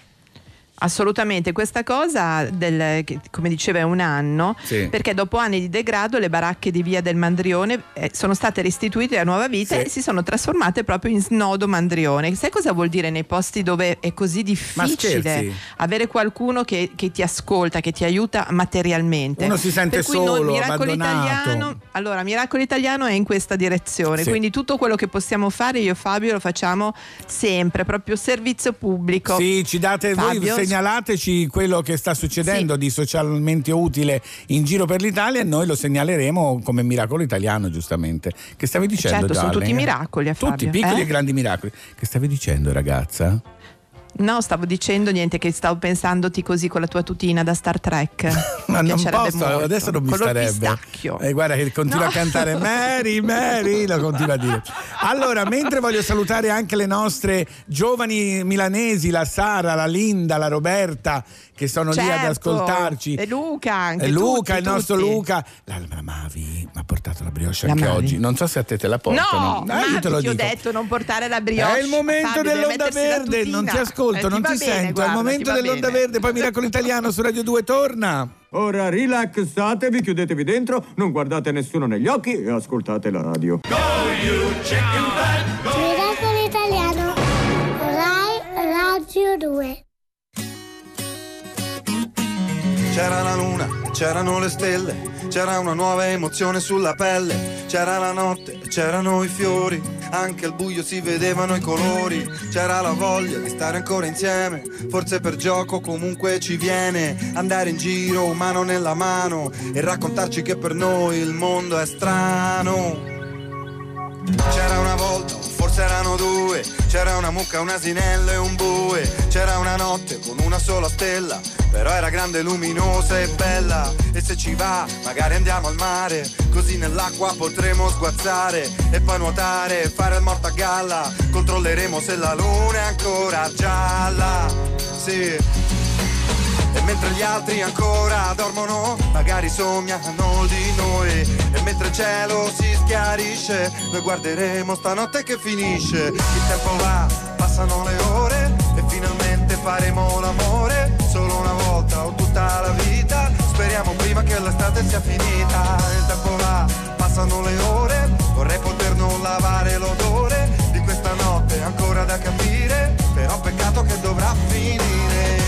Assolutamente, questa cosa del, come diceva è un anno,
Sì.
perché dopo anni di degrado le baracche di via del Mandrione eh, sono state restituite a nuova vita
Sì.
e si sono trasformate proprio in snodo Mandrione. Sai cosa vuol dire nei posti dove è così difficile avere qualcuno che, che ti ascolta, che ti aiuta materialmente?
Uno si sente
per cui
solo,
Miracolo
abbandonato.
Italiano, allora Miracolo Italiano è in questa direzione,
Sì.
quindi tutto quello che possiamo fare io e Fabio lo facciamo sempre, proprio servizio pubblico.
Sì, ci date, voi
Fabio,
segnalateci quello che sta succedendo di socialmente utile in giro per l'Italia e noi lo segnaleremo come miracolo italiano, giustamente. Che stavi dicendo?
Certo, sono tutti miracoli, a
Tutti
Fabio,
piccoli
eh?
e grandi miracoli. Che stavi dicendo, ragazza?
No, stavo dicendo niente, che stavo pensandoti così con la tua tutina da Star Trek.
Ma non posso,
molto.
adesso non mi
Color
starebbe.
pistacchio.
Eh, guarda che continua
No.
a cantare Mary, Mary, lo continua a dire. Allora, mentre voglio salutare anche le nostre giovani milanesi, la Sara, la Linda, la Roberta, che sono lì ad
Certo,
ascoltarci.
E Luca, anche
E Luca,
tutti,
il nostro
tutti.
Luca. La, la Mavi mi ha portato la brioche
La
anche
Mavi?
oggi. Non so se a te te la portano.
No,
Eh, io te lo
ti ho
dico.
detto non portare la brioche.
È il momento
Fabio,
dell'onda verde, non ti ascolto,
Eh,
non
va
ti
bene,
sento. È il
guarda,
momento
ti
dell'onda
bene.
verde, poi Miracolo Italiano su Radio 2 torna.
Ora rilassatevi, chiudetevi dentro, non guardate nessuno negli occhi e ascoltate la radio.
Miracolo Italiano. Rai Radio 2.
C'era la luna, c'erano le stelle, c'era una nuova emozione sulla pelle, c'era la notte, c'erano i fiori, anche al buio si vedevano i colori, c'era la voglia di stare ancora insieme, forse per gioco comunque ci viene, andare in giro mano nella mano e raccontarci che per noi il mondo è strano. C'era una volta, forse erano due, c'era una mucca, un asinello e un bue, c'era una notte con una sola stella, però era grande, luminosa e bella, e se ci va magari andiamo al mare, così nell'acqua potremo sguazzare e poi nuotare e fare il morto a galla, controlleremo se la luna è ancora gialla, sì. Mentre gli altri ancora dormono, magari sognano di noi. E mentre il cielo si schiarisce, noi guarderemo stanotte che finisce. Il tempo va, passano le ore e finalmente faremo l'amore. Solo una volta o tutta la vita. Speriamo prima che l'estate sia finita. Il tempo va, passano le ore. Vorrei poter non lavare l'odore di questa notte ancora da capire. Però peccato che dovrà finire.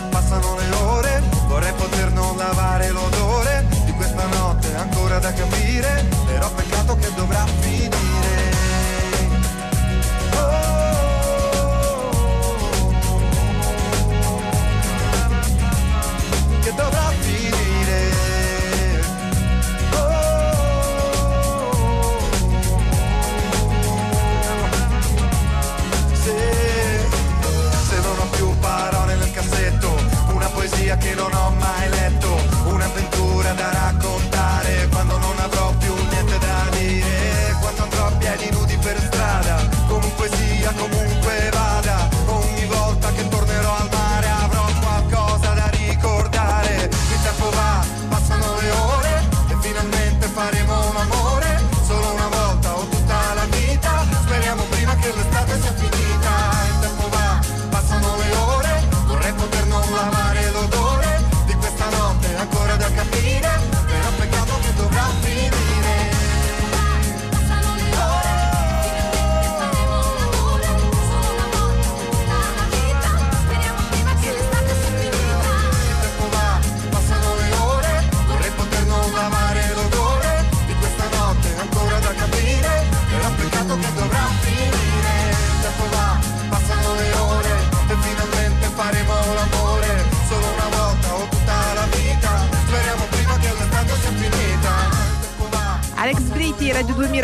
passano le ore. Vorrei poter non lavare l'odore di questa notte ancora da capire. Però peccato che dovrà finire. Che dovrà poesia che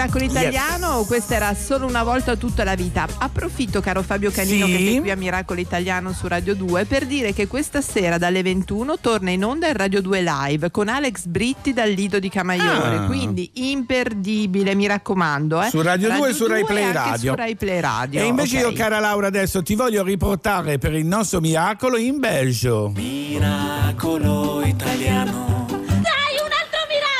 Radio 2 Miracolo Italiano, questa era solo una volta tutta la vita. Approfitto, caro Fabio Canino,
Sì.
che sei qui a Miracolo Italiano su Radio 2, per dire che questa sera dalle 21 torna in onda il Radio 2 Live con Alex Britti dal Lido di Camaiore.
Ah.
Quindi imperdibile, mi raccomando. eh.
Su Radio 2 e su Rai
2
Play Radio.
Su Rai Play Radio.
E invece
ok.
io, cara Laura, adesso ti voglio riportare per il nostro miracolo in Belgio.
Miracolo italiano.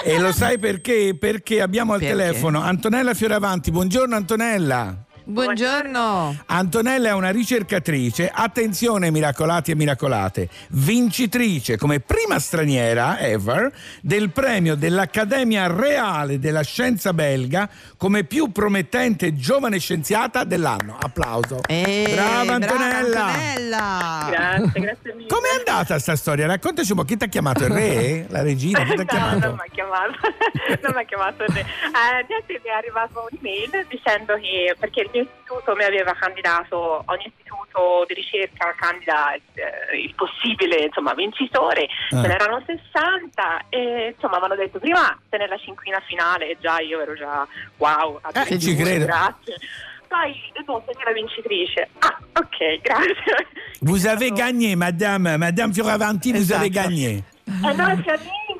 E lo sai perché? Perché abbiamo al
Perché?
telefono Antonella Fioravanti. Buongiorno Antonella.
Buongiorno.
Antonella è una ricercatrice, attenzione miracolati e miracolate, vincitrice come prima straniera ever del premio dell'Accademia Reale della Scienza Belga come più promettente giovane scienziata dell'anno. Applauso.
Eh,
brava
brava
Antonella.
Antonella.
Grazie, grazie mille.
Com'è andata sta storia? Raccontaci un po', chi ti ha chiamato? Il re? La regina? Chi ti ha
No,
chiamato?
non mi ha chiamato, non mi ha chiamato il re. Eh, è arrivato un'email dicendo che perché il mio istituto mi aveva candidato, ogni istituto di ricerca candida eh, il possibile insomma, vincitore,
Ah.
ce n'erano 60 e insomma mi hanno detto prima te nella cinquina finale e già io ero già wow,
Eh, ci credo.
grazie. Poi dopo sei la vincitrice. Ah, ok, grazie.
Vous avez gagné, madame, madame Fioravanti, vous
Esatto.
avez gagné.
Eh no,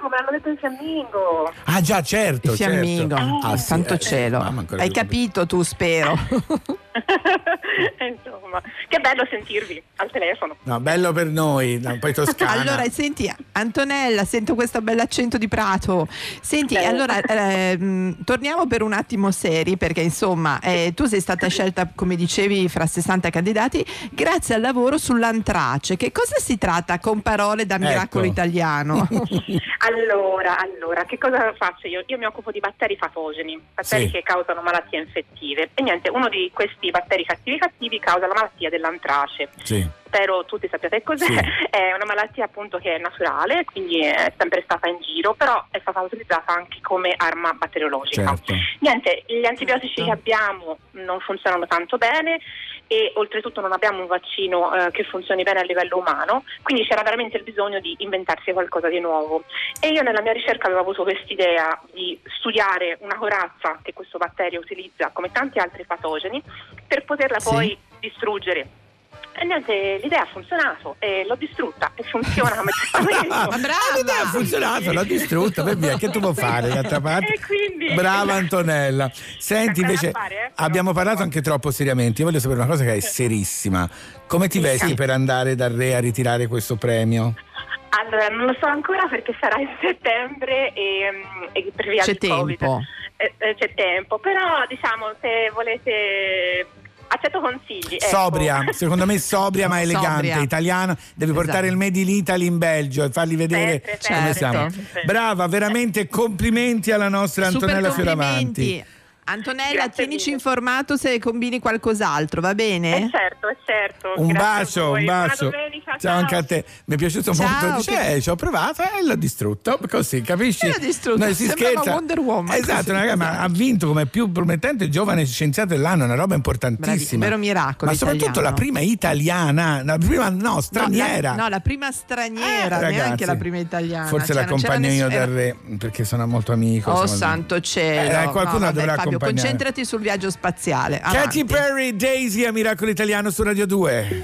il fiammingo, me l'hanno detto il fiammingo.
Ah già, certo.
Il fiammingo,
certo. Ah, sì,
santo
eh,
cielo.
mamma, ancora
Hai capito tu, spero.
Insomma, che bello sentirvi al telefono.
No, bello per noi, no, poi toscana.
Allora, senti, Antonella, sento questo bell'accento di Prato. Senti,
Eh.
allora, ehm, torniamo per un attimo seri, perché insomma, eh, tu sei stata scelta, come dicevi, fra 60 candidati, grazie al lavoro sull'antrace. Che cosa si tratta con parole da miracolo
Ecco.
italiano?
Allora, allora, che cosa faccio io? Io mi occupo di batteri patogeni, batteri
Sì.
che causano malattie infettive. E niente, uno di questi batteri cattivi cattivi causa la malattia dell'antrace.
Sì.
Spero tutti sappiate cos'è.
Sì.
È una malattia appunto che è naturale, quindi è sempre stata in giro, però è stata utilizzata anche come arma batteriologica.
Certo.
Niente, gli antibiotici che abbiamo non funzionano tanto bene e oltretutto non abbiamo un vaccino eh, che funzioni bene a livello umano, quindi c'era veramente il bisogno di inventarsi qualcosa di nuovo. E io nella mia ricerca avevo avuto quest'idea di studiare una corazza che questo batterio utilizza come tanti altri patogeni per poterla
Sì.
poi distruggere. E niente, l'idea ha funzionato e l'ho distrutta e funziona come testamento.
Ah, l'idea ha funzionato, l'ha distrutta, beh, via, che tu vuoi fare d'altra parte?
E quindi-
Brava Antonella. Senti, invece,
fare, eh?
abbiamo parlato anche troppo seriamente. Io voglio sapere una cosa che è serissima. Come ti vesti
Sì.
per andare dal re a ritirare questo premio?
Allora, non lo so ancora perché sarà in settembre e, e per via
C'è
del Covid.
tempo.
Eh, eh, c'è tempo, però diciamo se volete accetto consigli. ecco.
Sobria, secondo me sobria ma elegante,
Sobria.
italiana. Devi portare
Esatto.
il Made in Italy in Belgio e farli vedere
Sempre,
come
certo.
siamo.
Sempre.
Brava, veramente complimenti alla nostra Antonella Fioravanti.
Antonella,
Grazie
tienici
mille.
informato se combini qualcos'altro, va
Eh
bene?
certo, eh certo.
Un
Grazie a
bacio,
voi.
un bacio.
domenica,
Ciao anche a te. Mi è piaciuto
Ciao,
molto. Dice,
che-
eh, ci ho provato e l'ho distrutto. Così, capisci?
L'ha distrutto,
Noi si
sembrava
scherza.
Wonder Woman,
Esatto,
così,
ragazzi, ma
esatto.
ha vinto come più promettente giovane scienziato dell'anno, una roba importantissima.
Bravi, vero miracolo
Ma soprattutto
italiano.
la prima italiana, la prima no, straniera.
No, la, no, la prima straniera,
Eh,
neanche
ragazzi,
la prima italiana.
Forse
Cioè, non
l'accompagno
c'era
io dal re perché sono molto amico.
Oh santo cielo.
Eh, qualcuno
No, vabbè,
dovrà
Fabio, concentrati sul viaggio spaziale.
Katy
avanti.
Perry, Daisy a Miracolo Italiano su Radio 2.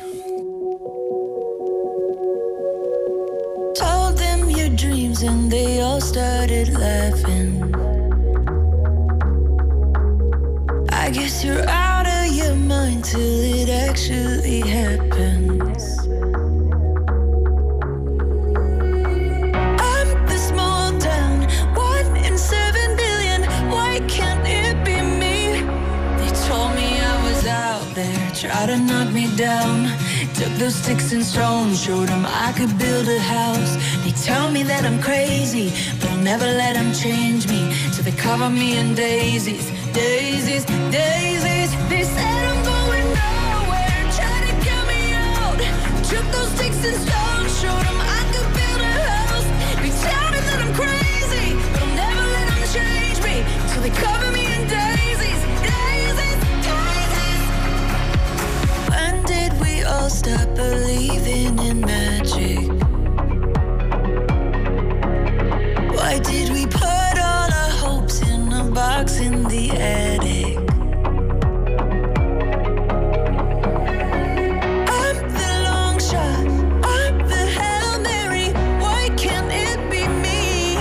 Told them your dreams and they all started laughing. I guess you're out of your mind till it actually happens. There, try to knock me down. Took those sticks and stones, showed them I could build a house. They tell me that I'm crazy, but I'll never let them change me. So they cover me in daisies, daisies, daisies. They said I'm going nowhere, try to get me out. Took those sticks and stones, showed did we all stop believing in magic? Why did we put all our hopes in a box in the attic. I'm the long shot. I'm the Hail Mary. Why can't it be me?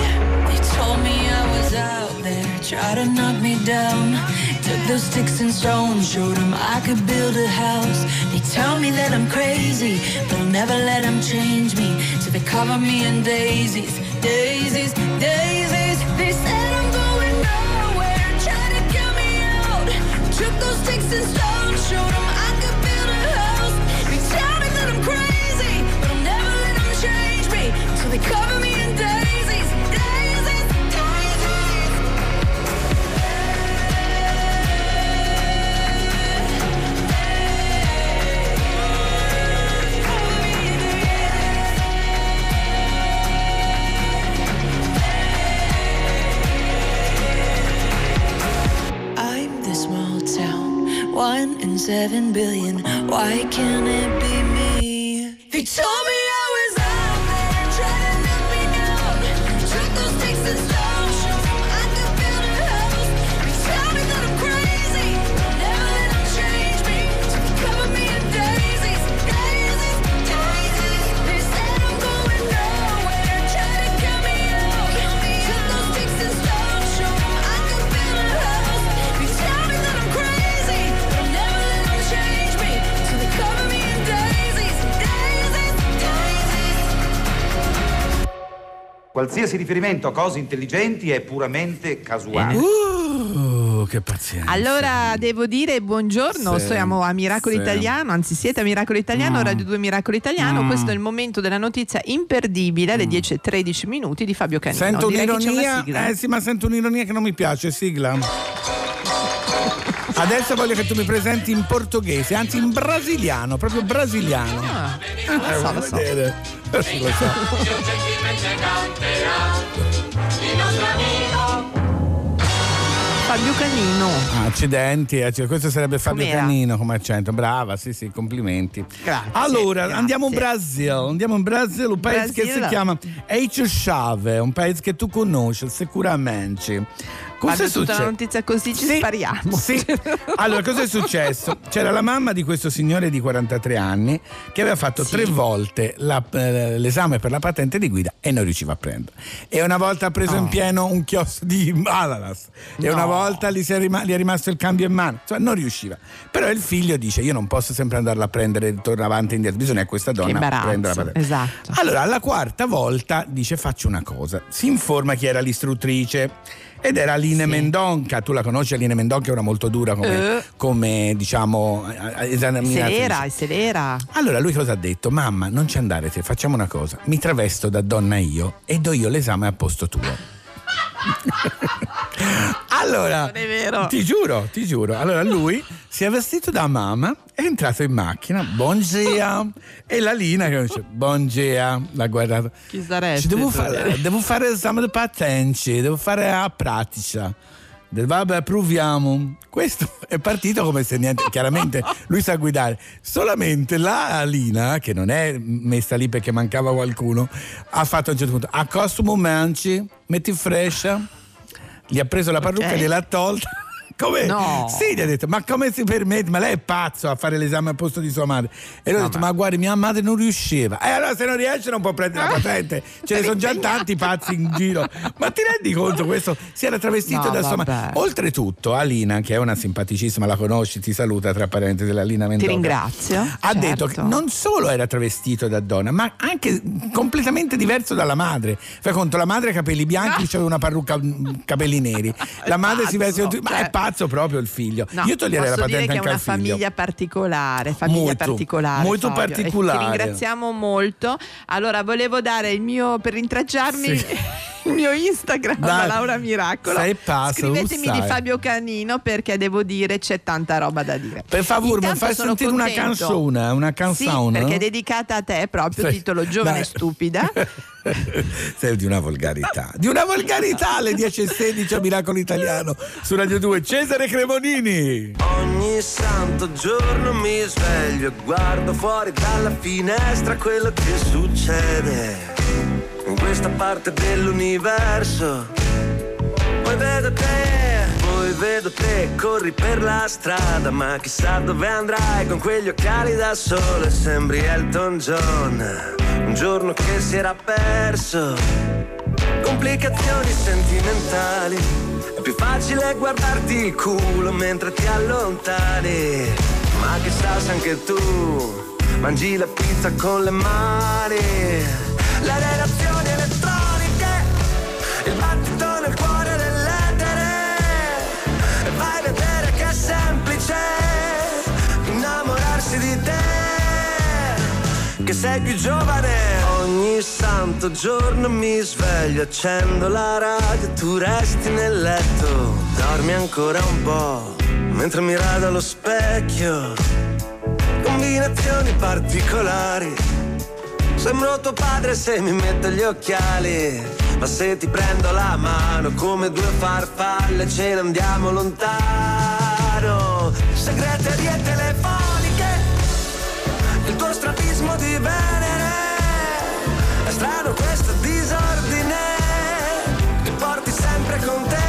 They told me I was out there, try to knock me down. Took those sticks and stones, showed them I could build a house. Tell me that I'm crazy, but never let them change me. So they cover me in daisies, daisies, daisies. They said I'm going nowhere, trying to get me out. Took those sticks and stones, showed one in seven billion. Why can't it be me? They told me
Qualsiasi riferimento a cose intelligenti è puramente casuale.
Uh, che pazienza.
Allora devo dire buongiorno,
Sì,
siamo a Miracolo
sì.
Italiano, anzi siete a Miracolo Italiano,
Mm.
Radio 2 Miracolo Italiano,
Mm.
questo è il momento della notizia imperdibile alle 10 e 13 minuti di Fabio Canino.
Sento un'ironia,
sigla.
eh sì, ma sento un'ironia che non mi piace, sigla. Adesso voglio che tu mi presenti in portoghese, anzi in brasiliano, proprio brasiliano.
Ah,
Eh,
lo so, lo so.
vedere. Eh, lo so.
Fabio Canino.
Ah, Accidenti, eh, cioè, questo sarebbe Fabio
Com'era?
Canino come accento. Brava, sì, sì, complimenti.
Grazie,
Allora,
grazie.
andiamo in Brasile. Andiamo in Brasile, un paese che si
Brasile.
chiama Eicho Chave, un paese che tu conosci sicuramente. Cosa
Fabio,
è
tutta la
successo?
notizia così ci
Sì,
spariamo.
Sì. Allora, cosa è successo? C'era la mamma di questo signore di 43 anni che aveva fatto tre volte la- eh, l'esame per la patente di guida e non riusciva a prendere. E una volta ha preso in
Oh.
pieno un chiostro di ananas e una
No.
volta gli, è rima- gli è rimasto il cambio in mano. Insomma, non riusciva. Però il figlio dice: Io non posso sempre andarla a prendere, torna avanti e indietro, bisogna che questa donna prenda la patente.
Esatto.
Allora, alla quarta volta dice faccio una cosa, si informa chi era l'istruttrice ed era Aline Mendonca, tu la conosci Aline Mendonca, è una molto dura come,
Eh.
come diciamo.
Severa, è severa.
Allora lui cosa ha detto? Mamma, non ci andare te, facciamo una cosa, mi travesto da donna io e do io l'esame a posto tuo. allora,
Non è vero.
ti giuro, ti giuro. Allora lui si è vestito da mamma, è entrato in macchina, buongiorno, e la Lina che dice buongiorno, l'ha guardato.
Chi sarebbe?
Devo, fare, devo fare l'esame di patente, devo fare la pratica. Del, Vabbè, proviamo. Questo è partito come se niente, chiaramente lui sa guidare. Solamente la Lina, che non è messa lì perché mancava qualcuno, ha fatto a un certo punto: a costume manci, metti frescia. Gli ha preso la parrucca,
Ok.
gliel'ha tolta. Come?
No.
Sì, gli ha detto, ma come si permette? Ma lei è pazzo a fare l'esame al posto di sua madre. E lui ha detto, ma guardi, mia madre non riusciva. E allora se non riesce non può prendere la patente. Ce ne sono già tanti pazzi in giro. Ma ti rendi conto questo? Si era travestito
No,
da sua madre. Oltretutto, Alina, che è una simpaticissima, la conosci, ti saluta tra parentesi, Alina Mendoza.
ringrazio,
Ha
certo.
detto che non solo era travestito da donna, ma anche completamente diverso dalla madre. Fai conto, la madre ha capelli bianchi, c'aveva una parrucca, mm, capelli neri. La madre si veste.
pazzo,
Ma
cioè-
è pazzo proprio il figlio.
No,
Io toglierei la
posso dire
patente
che è
anche
una
al figlio.
famiglia particolare, famiglia
Molto,
particolare.
molto
Fabio.
Particolare.
Ti ringraziamo molto. Allora, volevo dare il mio per rintracciarmi.
Sì.
Il mio Instagram da Laura Miracolo.
sei pazzo,
Scrivetemi di. Fabio Canino perché devo dire c'è tanta roba da dire.
Per favore, mi fai sentire una
contento.
canzone, una
Sì,
canzone.
perché è dedicata a te proprio,
Sì.
titolo Giovane
Dai.
e stupida.
Sei di una volgarità, di una volgarità alle 10.16 a Miracolo Italiano su Radio 2. Cesare Cremonini.
Ogni santo giorno mi sveglio e guardo fuori dalla finestra quello che succede questa parte dell'universo. Poi vedo te vedo te corri per la strada Ma chissà dove andrai con quegli occhiali da sole. Sembri Elton John Un giorno che si era perso. Complicazioni sentimentali È più facile guardarti il culo mentre ti allontani. Ma chissà se anche tu Mangi la pizza con le mani Le relazioni elettroniche Il battito nel cuore dell'etere. E vai a vedere che è semplice Innamorarsi di te Che sei più giovane. Ogni santo giorno mi sveglio Accendo la radio Tu resti nel letto Dormi ancora un po' Mentre mi rado allo specchio. Combinazioni particolari. Sembro tuo padre se mi metto gli occhiali, ma se ti prendo la mano come due farfalle ce ne andiamo lontano. Segreterie telefoniche, il tuo strabismo di Venere, è strano questo disordine, ti porti sempre con te,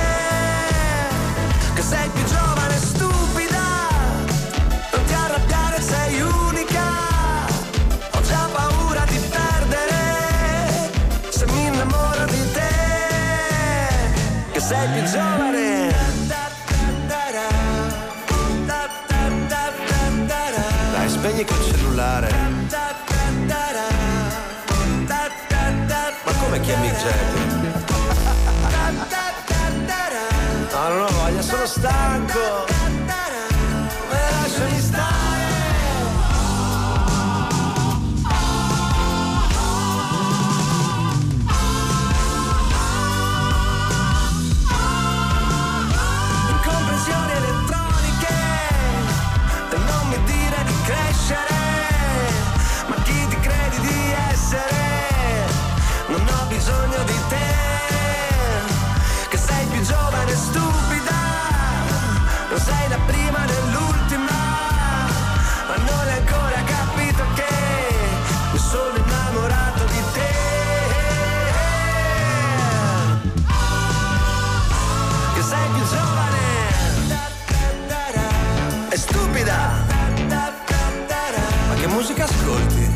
sei più giovane. Dai, spegni quel cellulare. Ma come chiami Jerry? No, non ho voglia, sono stanco. Ascolti?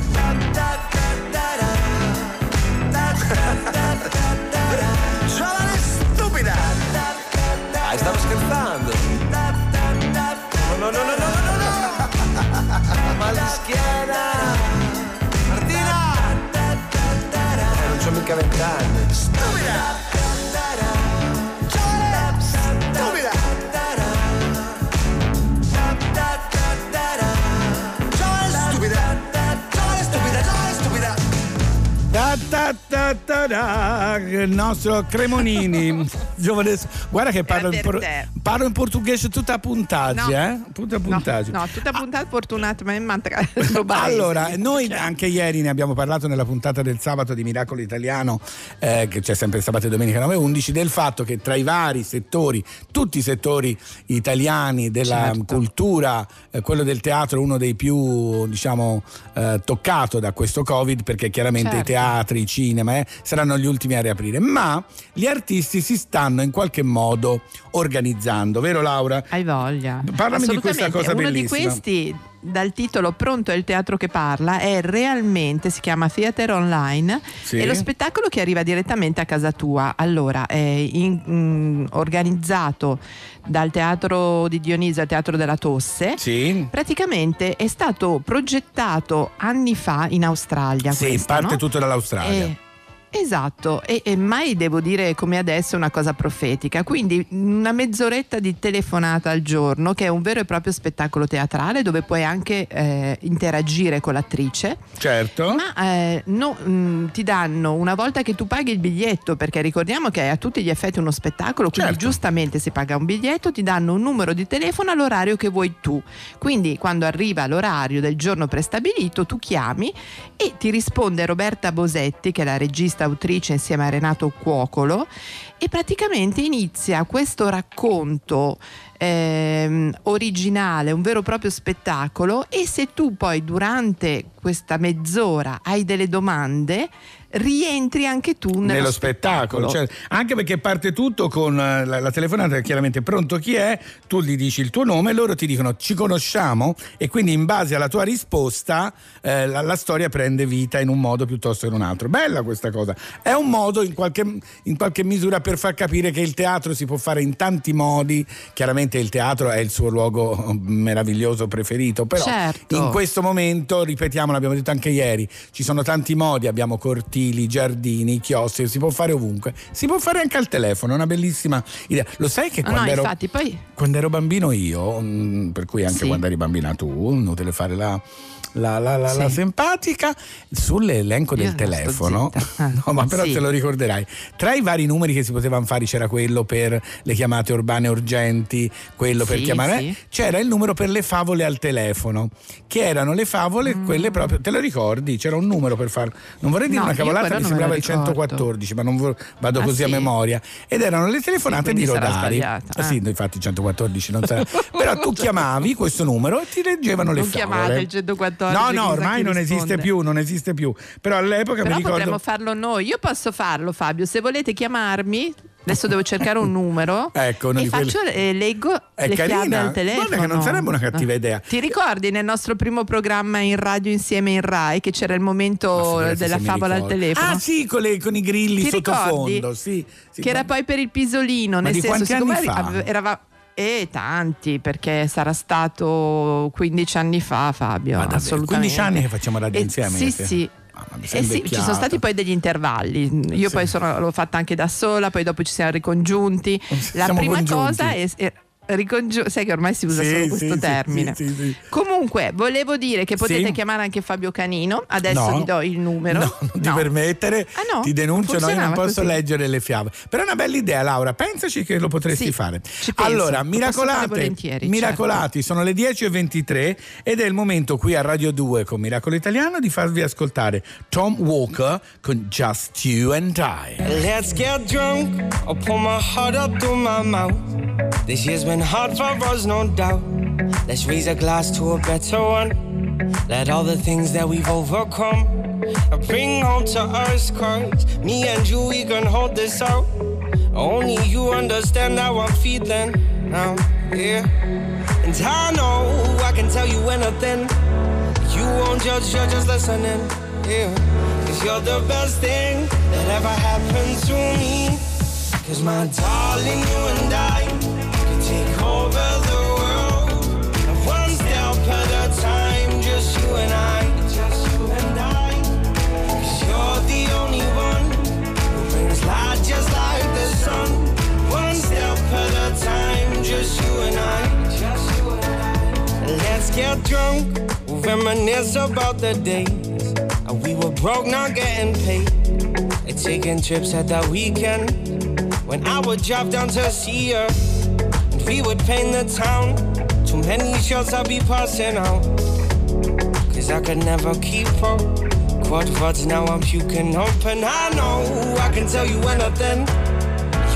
giovane stupida dai stavo scherzando. No no no no no no no. Mal di schiena. Martina! Eh, non c'ho mica vent'anni. Stupida
ta ta da, il nostro Cremonini, giovane, guarda che parlo in, por- parlo in portoghese tutta a puntaggi,
No.
eh? Tutta puntaggi.
No, tutta puntata fortunatamente
Allora, noi anche ieri ne abbiamo parlato nella puntata del sabato di Miracolo Italiano, eh, che c'è sempre sabato e domenica 9.11, del fatto che tra i vari settori, tutti i settori italiani della
Certo.
cultura, eh, quello del teatro è uno dei più, diciamo, eh, toccato da questo Covid, perché chiaramente
Certo.
i teatri, i cinema eh, saranno gli ultimi a riaprire, ma gli artisti si stanno in qualche modo organizzando, vero Laura?
Hai voglia.
Parlami di questa cosa
Uno
bellissima.
di questi, dal titolo Pronto è il teatro che parla, è realmente, si chiama Theater Online,
Sì.
è lo spettacolo che arriva direttamente a casa tua. Allora, è in- mm, organizzato dal teatro di Dionisio al teatro della Tosse.
Sì.
Praticamente è stato progettato anni fa in Australia.
Sì,
questo,
parte
no?
tutto dall'Australia.
Eh, Esatto, e, e mai devo dire come adesso una cosa profetica. Quindi una mezz'oretta di telefonata al giorno, che è un vero e proprio spettacolo teatrale dove puoi anche eh, interagire con l'attrice.
Certo.
Ma eh, no, mh, ti danno una volta che tu paghi il biglietto, perché ricordiamo che è a tutti gli effetti uno spettacolo, quindi
Certo.
giustamente si paga un biglietto, ti danno un numero di telefono all'orario che vuoi tu. Quindi quando arriva l'orario del giorno prestabilito, tu chiami e ti risponde Roberta Bosetti, che è la regista autrice insieme a Renato Cuocolo, e praticamente inizia questo racconto ehm, originale, un vero e proprio spettacolo e se tu poi durante questa mezz'ora hai delle domande, rientri anche tu nello,
nello spettacolo, cioè, anche perché parte tutto con eh, la, la telefonata chiaramente pronto chi è, tu gli dici il tuo nome, loro ti dicono ci conosciamo? E quindi in base alla tua risposta eh, la, la storia prende vita in un modo piuttosto che in un altro. Bella questa cosa, è un modo in qualche, in qualche misura per far capire che il teatro si può fare in tanti modi, chiaramente il teatro è il suo luogo meraviglioso preferito, però
Certo.
in questo momento, ripetiamo, l'abbiamo detto anche ieri, ci sono tanti modi, abbiamo cortili, giardini, chioschi, si può fare ovunque, si può fare anche al telefono, è una bellissima idea. Lo sai che quando,
no,
ero,
infatti, poi
quando ero bambino io, mm, per cui anche
Sì.
quando eri bambina tu, inutile fare la... La, la- la-
Sì.
la simpatica sull'elenco
Io
del telefono.
Ah,
no ma però
sì.
te lo ricorderai tra i vari numeri che si potevano fare c'era quello per le chiamate urbane urgenti quello per
Sì,
chiamare
sì.
c'era il numero per le favole al telefono che erano le favole
Mm.
quelle proprio te lo ricordi c'era un numero per farlo non vorrei dire
No,
una cavolata mi
non
sembrava il
ricordo.
114 ma non vo- vado
Ah,
così a memoria ed erano le telefonate di Rodari
sbagliata,
Ah, sì
eh.
infatti 114 non sarà però tu chiamavi questo numero e ti leggevano le
non
favole
chiamate il 114.
No,
chissà
no, ormai non esiste più, non esiste più. Però all'epoca
Però
mi ricordo.
potremmo farlo noi. Io posso farlo, Fabio. Se volete chiamarmi, adesso devo cercare un numero.
Ecco,
e faccio, eh, leggo
È
le
carina.
chiavi al telefono.
Guarda che non sarebbe una cattiva idea.
Ti ricordi nel nostro primo programma in radio insieme in Rai che c'era il momento della favola al telefono?
Ah, sì, con, le- con i grilli
Ti
sottofondo. Sì, sì,
che era poi per il pisolino,
Ma
nel
di
senso
quanti
siccome eravamo eh, tanti, perché sarà stato 15 anni fa, Fabio.
Ma davvero,
assolutamente.
15 anni che facciamo radio
Eh,
insieme,
Sì,
sì.
sì.
sei
Eh sì, ci sono stati poi degli intervalli. Io
Sì.
poi sono- l'ho fatta anche da sola, poi dopo ci siamo ricongiunti. La
Siamo
prima
congiunti.
cosa è. è ricongiu- sai che ormai si usa
Sì,
solo questo
sì,
termine.
sì, sì, sì.
Comunque, volevo dire che potete
Sì.
chiamare anche Fabio Canino. Adesso
No.
vi do il numero.
No, non ti permettere,
Ah, no?
ti denuncio, no, io non posso
così.
leggere le fiabe. Però è una bella idea, Laura, pensaci che lo potresti
Sì,
fare. Allora, miracolate,
certo.
miracolati, sono le 10.23 ed è il momento qui a Radio 2 con Miracolo Italiano di farvi ascoltare Tom Walker con Just You and I.
Let's get drunk. I'll pour my heart up through my mouth. This year's been hard for us, no doubt. Let's raise a glass to a better one. Let all the things that we've overcome bring home to us, cause me and you, we can hold this out. Only you understand how I'm feeling now, yeah. And I know I can tell you anything. You won't judge, you're just listening. Yeah. Cause you're the best thing that ever happened to me. Cause my darling, you and I get drunk, reminisce about the days we were broke, not getting paid. Taking trips at the weekend when I would drive down to see her. We would paint the town. Too many shots I'll be passing out. Cause I could never keep up. Quad words now I'm puking up. And I know I can tell you anything.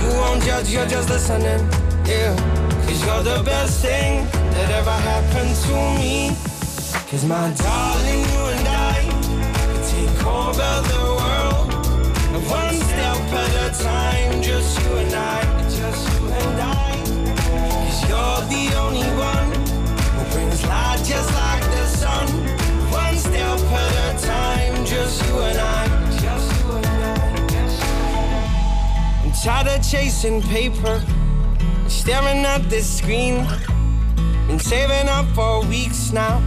You won't judge, you're just listening. Yeah. Cause you're the best thing that ever happened to me. Cause my darling, you and I can take over the world. One step at a time, just you and I. the only one who brings light just like the sun. One step at a time, just you and I. Just you and I. I'm tired of chasing paper, staring at this screen. Been saving up for weeks now,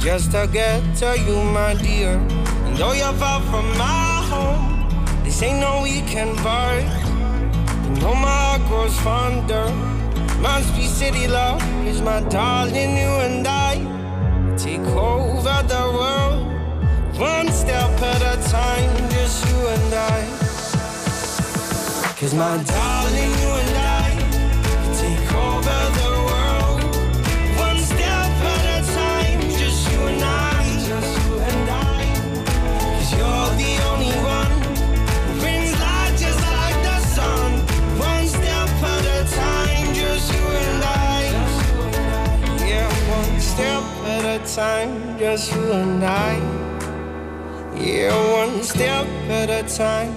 just to get to you, my dear. And though you're far from my home, this ain't no weekend bar. You know my heart grows fonder. Must be city love, is my darling, you and I take over the world. One step at a time, just you and I. Cause my darling, you and I time, just you and I. Yeah, one step at a time,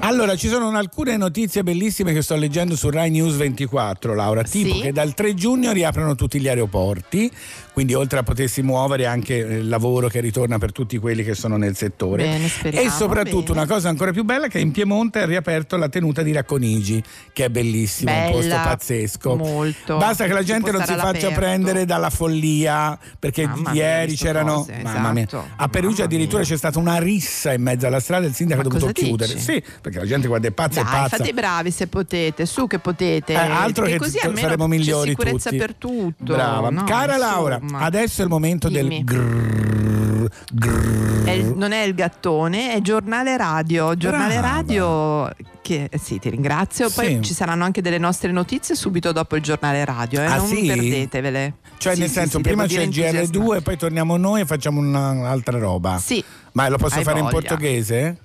Allora, ci sono alcune notizie bellissime che sto leggendo su Rai News 24, Laura, tipo
Sì.
che dal 3 giugno riaprono tutti gli aeroporti, quindi oltre a potersi muovere anche il lavoro che ritorna per tutti quelli che sono nel settore.
Bene, speriamo,
e soprattutto
bene.
una cosa ancora più bella che in Piemonte è riaperto la tenuta di Racconigi, che è bellissima, un posto
Bella,
pazzesco.
molto.
Basta che la gente non si faccia prendere dalla follia, perché
Mamma mia,
ieri c'erano
cose,
mamma mia.
esatto.
a Perugia addirittura c'è stata una rissa in mezzo alla strada, il sindaco ha
Ma
dovuto chiudere.
dici?
Sì, perché la gente guarda è pazza
Dai,
è pazza.
fate i bravi se potete, su che potete.
Eh, altro
e
che
così
t-
almeno
saremo migliori
c'è sicurezza
tutti.
per tutto.
Brava.
no?
Cara Laura,
Insomma.
adesso è il momento
Dimmi.
del grrr, grrr.
È il- non è il gattone, è giornale radio. Giornale
Brava.
radio che eh, sì, ti ringrazio. Poi
Sì.
ci saranno anche delle nostre notizie subito dopo il giornale radio. eh,
Ah,
non
sì?
perdetevele.
Cioè,
Sì,
nel senso, prima c'è il
dire
GR2 e poi torniamo noi e facciamo una- un'altra roba.
Sì.
Ma lo posso
Hai
fare in
voglia.
portoghese?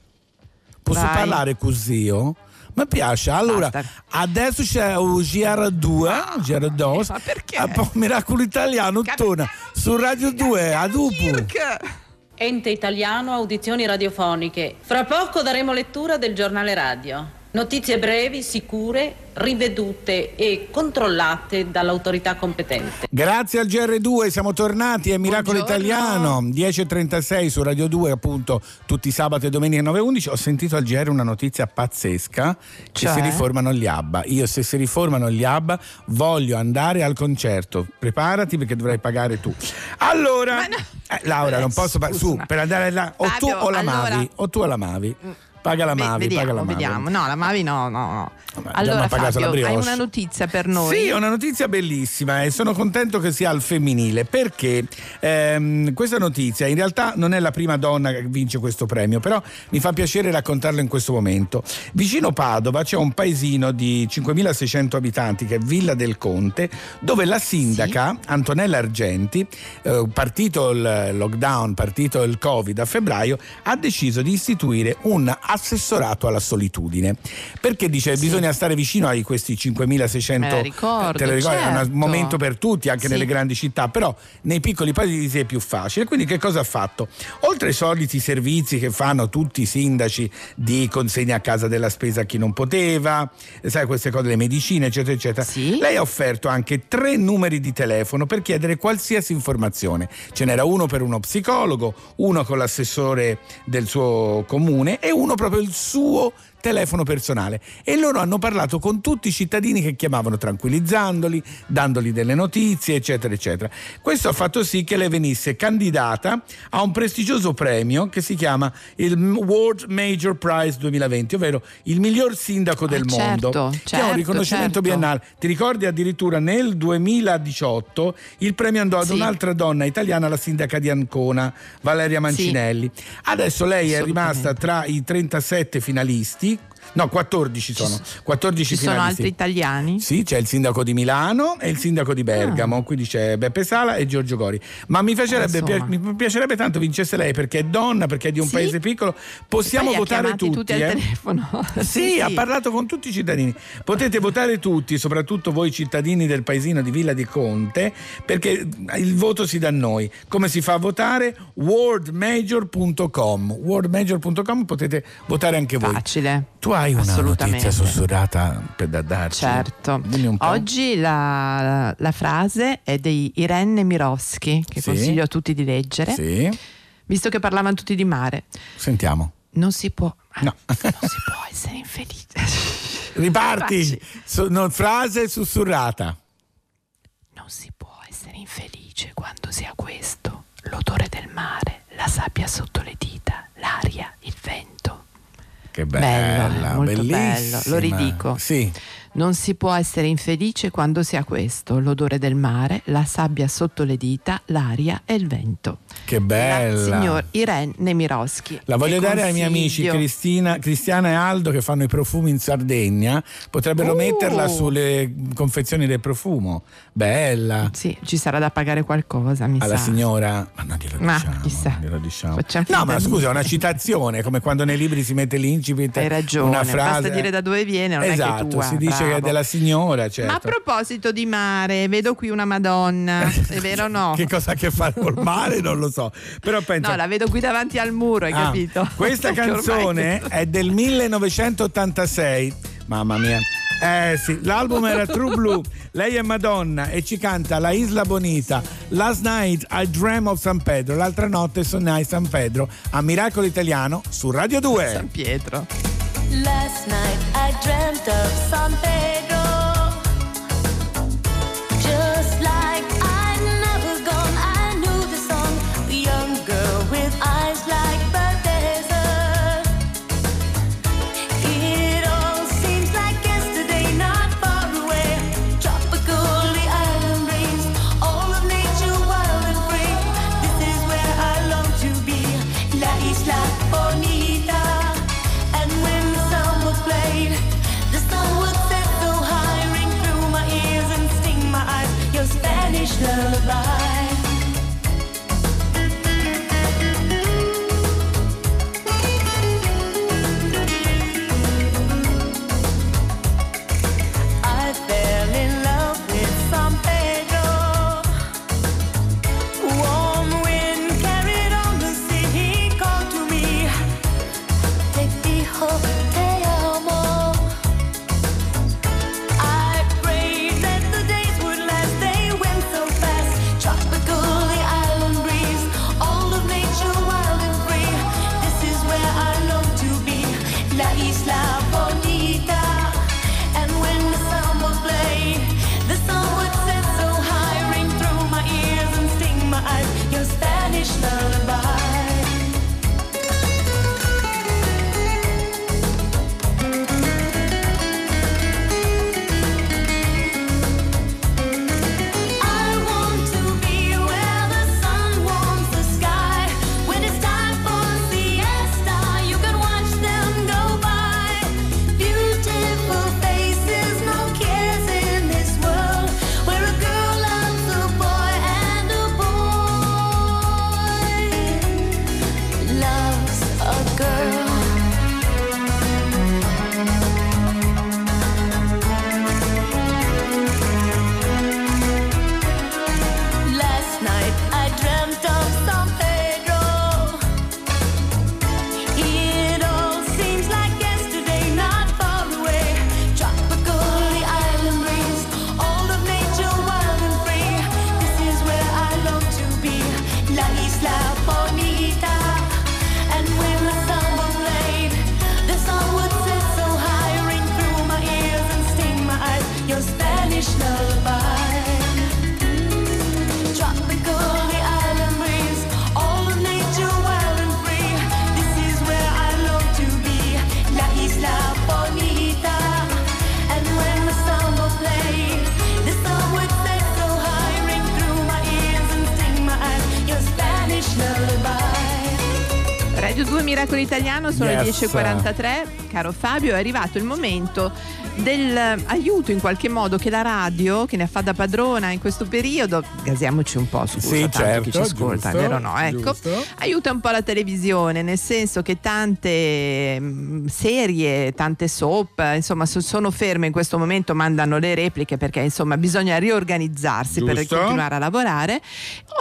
Posso
Vai.
parlare così? oh? Mi piace. Allora, adesso c'è il GR2, GR2.
Ma perché?
Poi Miracolo Italiano torna su Radio 2 a dopo.
Ente Italiano Audizioni Radiofoniche. Fra poco daremo lettura del giornale radio. Notizie brevi, sicure, rivedute e controllate dall'autorità competente.
Grazie al GR2 siamo tornati, è Miracolo
Buongiorno.
Italiano, 10.36 su Radio 2 appunto tutti i sabati e domeniche 9.11. Ho sentito al GR una notizia pazzesca che
Cioè?
si riformano gli ABBA. Io se si riformano gli ABBA voglio andare al concerto, preparati perché dovrai pagare tu. Allora, eh, Laura non posso pagare, su per andare là, o tu
Fabio,
o la
allora-
Mavi, o tu o la Mavi. Paga la Mavi,
vediamo,
paga la Mavi.
vediamo. No, la Mavi no, no, no. Allora Fabio, hai una notizia per noi?
Sì, è una notizia bellissima e sono contento che sia al femminile perché ehm, questa notizia in realtà non è la prima donna che vince questo premio, però mi fa piacere raccontarlo in questo momento. Vicino Padova c'è un paesino di 5.600 abitanti che è Villa del Conte, dove la sindaca Antonella Argenti, eh, partito il lockdown, partito il Covid a febbraio, ha deciso di istituire un assessorato alla solitudine. Perché dice bisogna stare vicino a questi 5.600
Me la ricordo,
te ricordi? È
certo.
un momento per tutti, anche
Sì.
nelle grandi città, però nei piccoli paesi è più facile. Quindi che cosa ha fatto? Oltre ai soliti servizi che fanno tutti i sindaci di consegna a casa della spesa a chi non poteva, sai queste cose, le medicine, eccetera, eccetera, lei ha offerto anche tre numeri di telefono per chiedere qualsiasi informazione. Ce n'era uno per uno psicologo, uno con l'assessore del suo comune e uno proprio il suo telefono personale e loro hanno parlato con tutti i cittadini che chiamavano tranquillizzandoli, dandogli delle notizie, eccetera, eccetera. Questo ha fatto sì che lei venisse candidata a un prestigioso premio che si chiama il World Major Prize 2020, ovvero il miglior sindaco del
certo,
mondo, che è
certo,
un riconoscimento
certo.
biennale. Ti ricordi addirittura nel 2018 il premio andò ad
Sì.
un'altra donna italiana, la sindaca di Ancona, Valeria Mancinelli. Adesso lei è rimasta tra i 37 finalisti. No, 14 sono. 14
Ci sono altri italiani?
Sì, c'è il sindaco di Milano e il sindaco di Bergamo,
Ah.
quindi c'è Beppe Sala e Giorgio Gori. Ma mi piacerebbe,
Eh, insomma.
mi piacerebbe tanto vincesse lei perché è donna, perché è di un
Sì.
paese piccolo. Possiamo votare tutti.
tutti al
eh?
telefono.
Sì,
Sì,
ha parlato con tutti i cittadini. Potete votare tutti, soprattutto voi cittadini del paesino di Villa di Conte, perché il voto si dà a noi. Come si fa a votare? worldmajor.com. worldmajor.com potete votare anche voi.
Facile.
Tu hai una notizia sussurrata per da darci?
Certo. Oggi la, la frase è di Irene Miroschi, che
Sì.
consiglio a tutti di leggere,
Sì,
visto che parlavano tutti di mare.
sentiamo.
Non si può,
No.
non si può essere infelice.
Riparti. So- no, frase sussurrata.
Non si può essere infelice quando si ha questo, l'odore del mare, la sabbia sotto le dita, l'aria.
Che
Bello,
bella,
bello.
bellissima.
Lo ridico.
Sì.
Non si può essere infelice quando si ha questo, l'odore del mare, la sabbia sotto le dita, l'aria e il vento.
Che bella.
Signor Irene Nemiroski.
La voglio dare ai miei amici
consiglio.
Cristina, Cristiana e Aldo che fanno i profumi in Sardegna. Potrebbero
Uh.
metterla sulle confezioni del profumo. Bella.
Sì, ci sarà da pagare qualcosa, mi
Alla
sa.
signora. Ma non glielo
Ma
diciamo.
chissà.
glielo diciamo. No, ma scusa, è una citazione, come quando nei libri si mette l'incipit.
Hai ragione,
una frase.
basta dire da dove viene, non è che
esatto,
tua,
si dice dice che è della signora,
Ma a
certo.
proposito di mare, vedo qui una Madonna, è vero o no?
Che cosa ha a che fare col mare non lo so. Però pensa
No, la vedo qui davanti al muro, hai
Ah,
capito?
Questa
Che ormai-
canzone è del 1986. Mamma mia. Eh sì, l'album era True Blue. Lei è Madonna e ci canta La Isla Bonita. Last night I dream of San Pedro. L'altra notte sonai San Pedro a Miracolo Italiano su Radio 2.
San Pietro.
Last night I dreamt of San Pedro.
Sono le
Yes.
10.43. Caro Fabio, è arrivato il momento dell'aiuto in qualche modo che la radio, che ne fa da padrona in questo periodo, gasiamoci un po', scusa,
Sì,
tanto
certo,
chi ci ascolta,
giusto,
vero no? Ecco,
giusto.
aiuta un po' la televisione, nel senso che tante mm, serie, tante soap, insomma, so- sono ferme in questo momento, mandano le repliche perché insomma bisogna riorganizzarsi per
Giusto.
continuare a lavorare.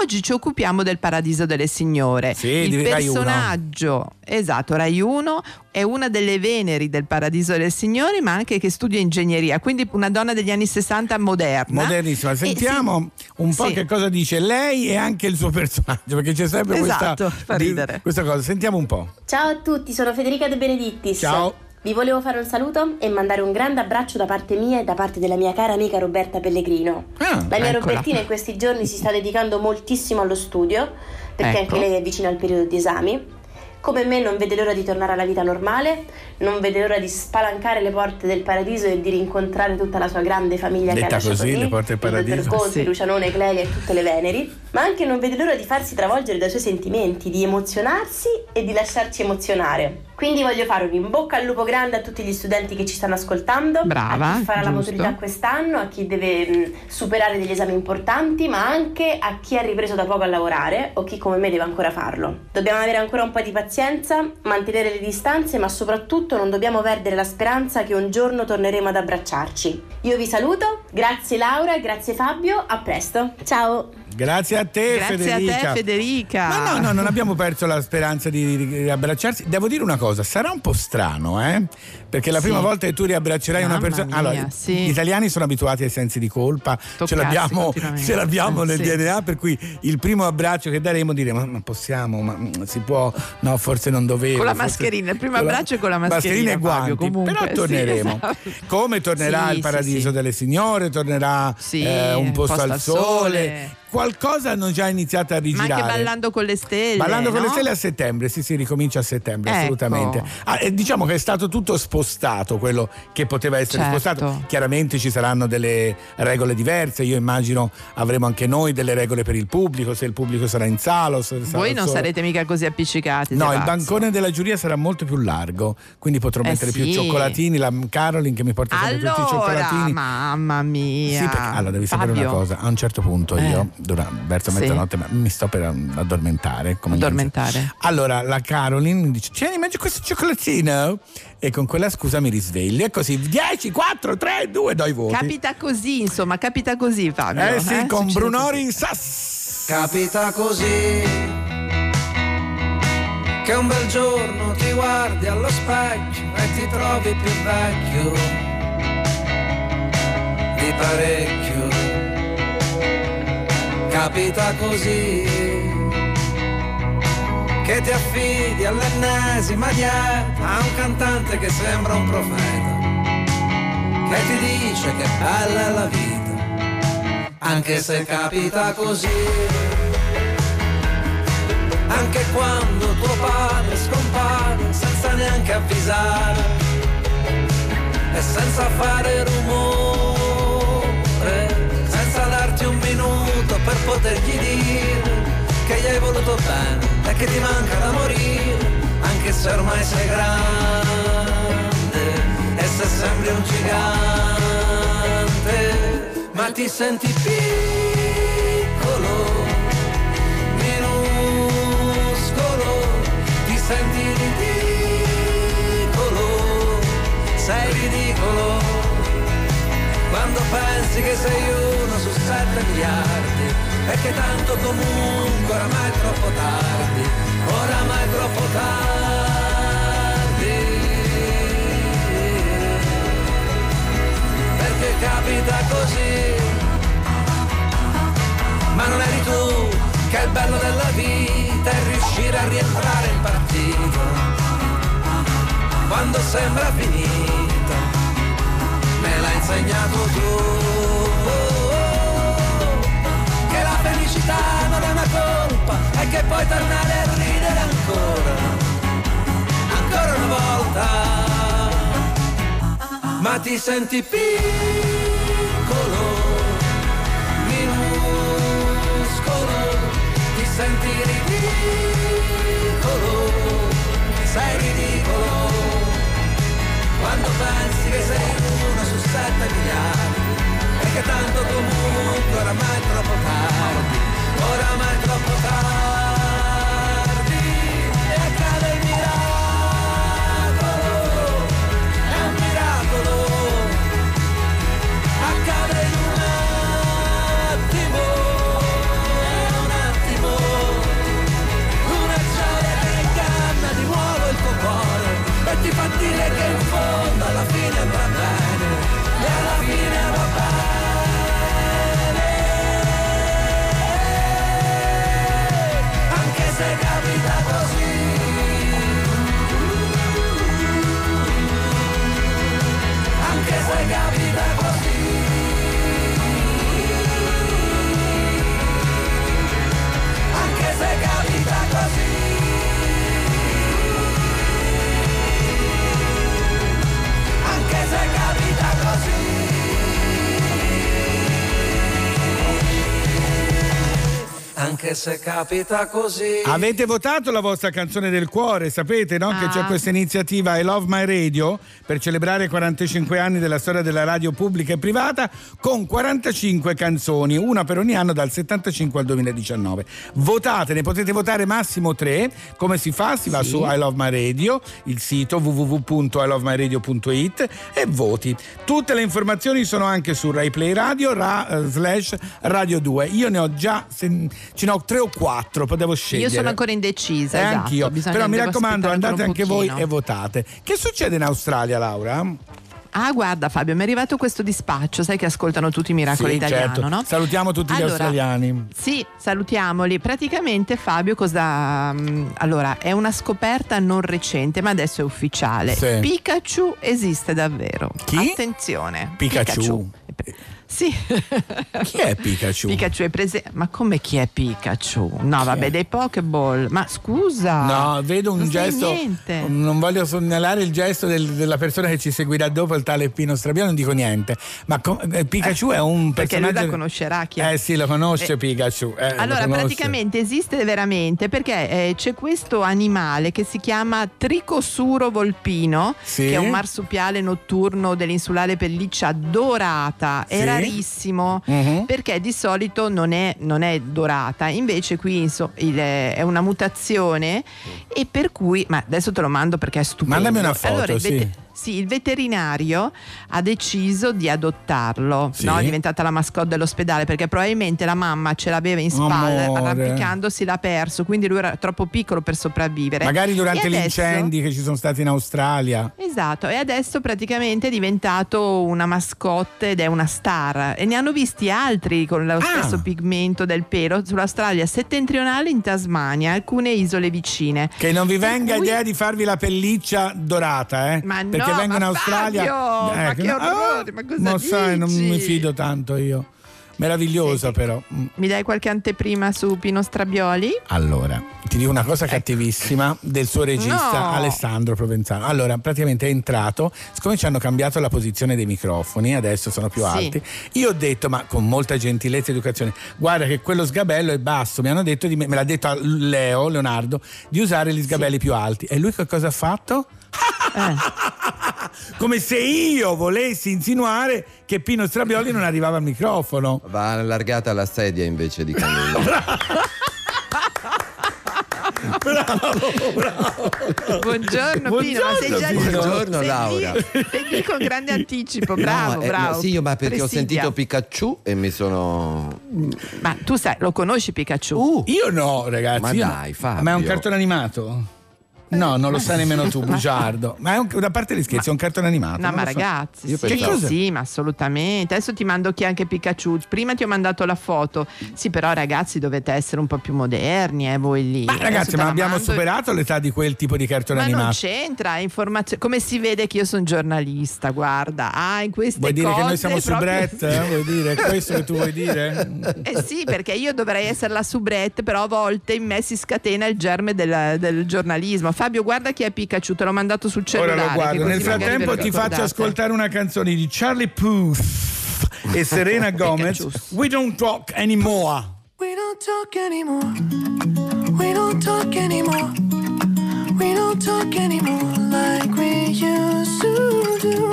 Oggi ci occupiamo del Paradiso delle Signore.
Sì,
il personaggio, esatto, Rai 1 è una delle veneri del Paradiso delle Signore, ma anche che studia ingegneria, quindi una donna degli anni 60 moderna.
Modernissima. Sentiamo un po'
sì.
che cosa dice lei e anche il suo personaggio, perché c'è sempre
Esatto,
questa,
fa ridere.
questa cosa. Sentiamo un po'.
Ciao a tutti, sono Federica De Benedittis.
Ciao.
Vi volevo fare un saluto e mandare un grande abbraccio da parte mia e da parte della mia cara amica Roberta Pellegrino.
Ah,
La mia
eccola.
Robertina in questi giorni si sta dedicando moltissimo allo studio, perché
Ecco.
anche lei è vicina al periodo di esami. Come me non vede l'ora di tornare alla vita normale, non vede l'ora di spalancare le porte del paradiso e di rincontrare tutta la sua grande famiglia che ha
Detta
lasciato
così,
lì,
le porte del
il
paradiso.
Conte,
Sì.
Lucianone, Clelia e tutte le Veneri, ma anche non vede l'ora di farsi travolgere dai suoi sentimenti, di emozionarsi e di lasciarci emozionare. Quindi voglio fare un in bocca al lupo grande a tutti gli studenti che ci stanno ascoltando,
Brava,
a chi farà la
giusto.
maturità quest'anno, a chi deve mh, superare degli esami importanti, ma anche a chi ha ripreso da poco a lavorare o chi come me deve ancora farlo. Dobbiamo avere ancora un po' di pazienza, mantenere le distanze, ma soprattutto non dobbiamo perdere la speranza che un giorno torneremo ad abbracciarci. Io vi saluto, grazie Laura, grazie Fabio, a presto. Ciao!
Grazie a te,
Grazie
Federica.
a te Federica.
Ma no, no, non abbiamo perso la speranza di, di riabbracciarsi. Devo dire una cosa, sarà un po' strano, eh? Perché la
Sì.
prima volta che tu riabbraccerai una
Mamma
persona.
mia,
allora,
sì.
gli italiani sono abituati ai sensi di colpa, ce l'abbiamo, ce l'abbiamo nel
sì.
DNA, per cui il primo abbraccio che daremo diremo: Ma possiamo, ma si può, no, forse non dovevo.
Con la
forse-
mascherina, il primo abbraccio è con la
mascherina
mascherina,
e guanti.
Fabio, comunque,
però
sì,
torneremo.
esatto.
Come tornerà
Sì,
il
sì,
paradiso
sì.
delle signore, tornerà
Sì,
eh, un posto
posto
al
al
sole.
sole.
Qualcosa hanno già iniziato a
Ma
rigirare.
anche ballando con le stelle.
Ballando con le
no?
stelle a settembre, sì, sì, ricomincia a settembre,
Ecco.
assolutamente. Ah, diciamo che è stato tutto spostato quello che poteva essere
Certo.
spostato. Chiaramente ci saranno delle regole diverse. Io immagino avremo anche noi delle regole per il pubblico, se il pubblico sarà in sala sarà
Voi non
solo-
sarete mica così appiccicati.
No, il
pazzo.
bancone della giuria sarà molto più largo, quindi potrò
Eh
mettere più
sì.
cioccolatini. La Caroline che mi porta sempre tutti i
Allora,
cioccolatini.
mamma mia.
Sì, perché, allora devi sapere
Fabio.
una cosa, a un certo punto
Eh.
io, dura- verso
Sì.
mezzanotte, ma mi sto per addormentare.
Addormentare.
Allora la Caroline mi dice: Tieni, mangia questo cioccolatino. E con quella scusa mi risveglio. E così 10, 4, 3, 2, do i voti.
Capita così, insomma, capita così, Fabio.
eh sì, con
Succede
Brunori Sass.
Capita così che un bel giorno ti guardi allo specchio e ti trovi più vecchio di parecchio. Capita così che ti affidi all'ennesima dieta a un cantante che sembra un profeta che ti dice che bella è la vita anche se capita così. Anche quando tuo padre scompare senza neanche avvisare e senza fare rumore, potergli dire che gli hai voluto bene e che ti manca da morire, anche se ormai sei grande e se sembri un gigante, ma ti senti piccolo minuscolo, ti senti ridicolo, sei ridicolo, quando pensi che sei uno su sette miliardi, che tanto comunque oramai è troppo tardi, oramai è troppo tardi, perché capita così? Ma non eri tu che il bello della vita è riuscire a rientrare in partito. Quando sembra finita me l'hai insegnato tu felicità non è una colpa e che puoi tornare a ridere ancora. Ancora una volta. Ma ti senti piccolo minuscolo, ti senti ridicolo, sei ridicolo, quando pensi che sei uno su sette miliardi, perché tanto comunque oramai è troppo tardi, oramai è troppo tardi. E accade il miracolo, è un miracolo, accade in un attimo, è un attimo, una gioia che inganna di nuovo il tuo cuore e ti fa dire che in fondo alla fine andrà bene, e alla fine va bene. se capita così.
Anche se capita così.
Anche se capita così. Anche se capita così. Anche se capita così.
Avete votato la vostra canzone del cuore, sapete no? che c'è
Ah.
questa iniziativa I Love My Radio per celebrare i 45 anni della storia della radio pubblica e privata con 45 canzoni, una per ogni anno dal 75 al 2019. Votate, ne potete votare massimo tre. Come si fa? Si va
Sì.
su I Love My Radio, il sito www.ilovemyradio.it e voti. Tutte le informazioni sono anche su Rai Play Radio ra, eh, slash Radio 2. Io ne ho già sen- ce ne ho tre o quattro, poi devo scegliere.
Io sono ancora indecisa.
Eh,
esatto,
anch'io. Però mi raccomando, andate anche voi e votate. Che succede in Australia, Laura?
Ah, guarda Fabio, mi è arrivato questo dispaccio, sai che ascoltano tutti i miracoli
Sì,
italiano,
certo.
no?
Salutiamo tutti gli
Allora,
australiani.
Sì, salutiamoli. Praticamente Fabio cosa mm, Allora, è una scoperta non recente, ma adesso è ufficiale.
Sì.
Pikachu esiste davvero.
Chi?
Attenzione.
Pikachu.
Sì.
Chi è Pikachu?
Pikachu è presente. Ma come chi è Pikachu? No, vabbè, dei Pokéball. Ma scusa.
No, vedo un gesto.
niente.
Non voglio segnalare il gesto del- della persona che ci seguirà dopo, il tale Pino Strabiano, non dico niente. Ma co- eh, Pikachu è un
Perché lui
personaggio.
la conoscerà chi è.
Eh sì, lo conosce
Eh,
Pikachu. eh, lo
Allora,
conosce.
praticamente esiste veramente perché eh, c'è questo animale che si chiama Tricosuro volpino,
Sì.
che è un marsupiale notturno dell'insulare pelliccia dorata, è
Sì.
rarissimo
Mhm.
perché di solito non è, non è dorata, invece qui inso- il- è una mutazione e per cui, ma adesso te lo mando perché è stupendo.
Mandami una foto,
Allora,
sì.
vete- sì, il veterinario ha deciso di adottarlo,
Sì.
no? è diventata la mascotte dell'ospedale perché probabilmente la mamma ce l'aveva in spalle,
Amore.
arrampicandosi l'ha perso, quindi lui era troppo piccolo per sopravvivere.
Magari durante gli incendi che ci sono stati in Australia.
Esatto, e adesso praticamente è diventato una mascotte ed è una star. E ne hanno visti altri con lo stesso pigmento del pelo sull'Australia settentrionale in Tasmania, alcune isole vicine.
Che non vi venga
cui-
idea di farvi la pelliccia dorata, eh?
Ma
Perché
no,
vengo in
ma
Australia.
Fabio, ma
Ecco,
che orrore,
ah,
ma cosa
Ma sai, non mi
dici?
fido tanto io. Meravigliosa però. Mm.
Mi dai qualche anteprima su Pino Strabioli?
Allora, ti dico una cosa cattivissima del suo regista
No.
Alessandro Provenzano. Allora, praticamente è entrato, siccome ci hanno cambiato la posizione dei microfoni, adesso sono più
Sì.
alti. Io ho detto, ma con molta gentilezza e educazione, guarda che quello sgabello è basso. Mi hanno detto, di me, l'ha detto Leo, Leonardo, di usare gli sgabelli più alti. E lui che cosa ha fatto? Come se io volessi insinuare che Pino Strabioli non arrivava al microfono.
Va allargata la sedia invece di Camillo.
Buongiorno, Pino, ma sei già lì?
Buongiorno,
Sei
Laura.
lì- Sei lì con grande anticipo, bravo,
No, eh,
bravo.
sì, io ma perché ho
Presidia.
sentito Pikachu e mi sono.
Ma tu sai, lo conosci Pikachu?
Io no, ragazzi.
Ma
io
dai, Fabio.
Ma è un cartone animato? No, non lo sai nemmeno tu, bugiardo. Ma è un, da parte gli scherzi, è un cartone animato.
No,
non
ma
so.
ragazzi,
Io
sì,
pensavo-
sì, ma assolutamente. Adesso ti mando chi anche Pikachu. Prima ti ho mandato la foto. Sì, però ragazzi dovete essere un po' più moderni, eh, voi lì.
Ma
Adesso
ragazzi, ma abbiamo
mando-
superato l'età di quel tipo di cartone
Ma non
animato.
c'entra, informazione. Come si vede che io sono giornalista, guarda. Ah, in queste
Vuoi dire che noi
cose
siamo
proprio-
soubrette? eh? Vuoi dire questo che tu vuoi dire?
Eh sì, perché io dovrei essere la soubrette, però a volte in me si scatena il germe del, del giornalismo. Fabio, guarda chi è Pikachu, te l'ho mandato sul cellulare.
Ora lo guardo. Nel frattempo ti faccio ascoltare una canzone di Charlie Puth e Serena Gomez. We don't talk anymore.
We don't talk anymore. We don't talk anymore. We don't talk anymore like we used to do.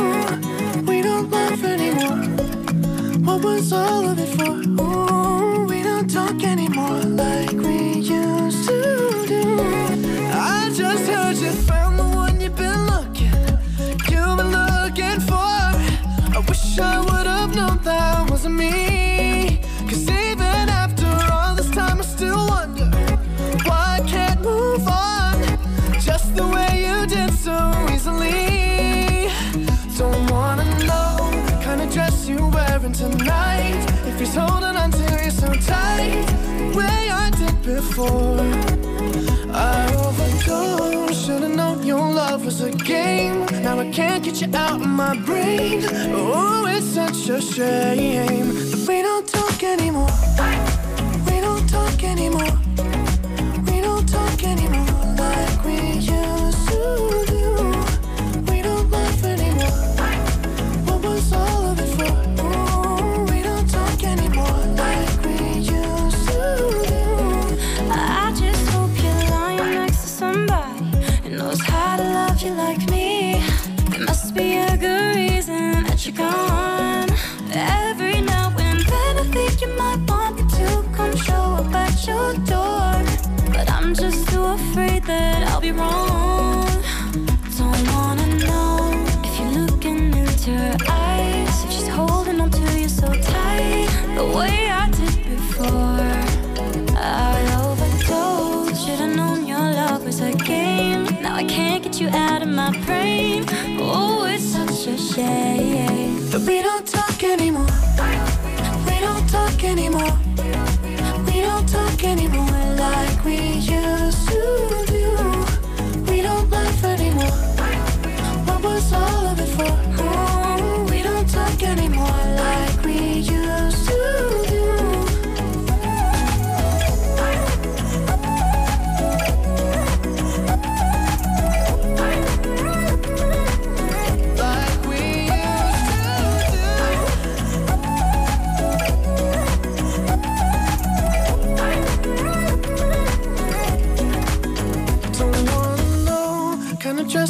We don't laugh anymore. What was all of it for? Ooh, we don't talk anymore like we wish I would have known that wasn't me. Cause even after all this time, I still wonder why I can't move on just the way you did so easily. Don't wanna know kind of dress you're wearing tonight. If he's holding on to you so tight, the way I did before. Love was a game. Now I can't get you out of my brain. Oh, it's such a shame we don't talk anymore. We don't talk anymore. We don't talk anymore
my brain. Oh, it's such a shame
That we don't talk anymore. We don't talk anymore.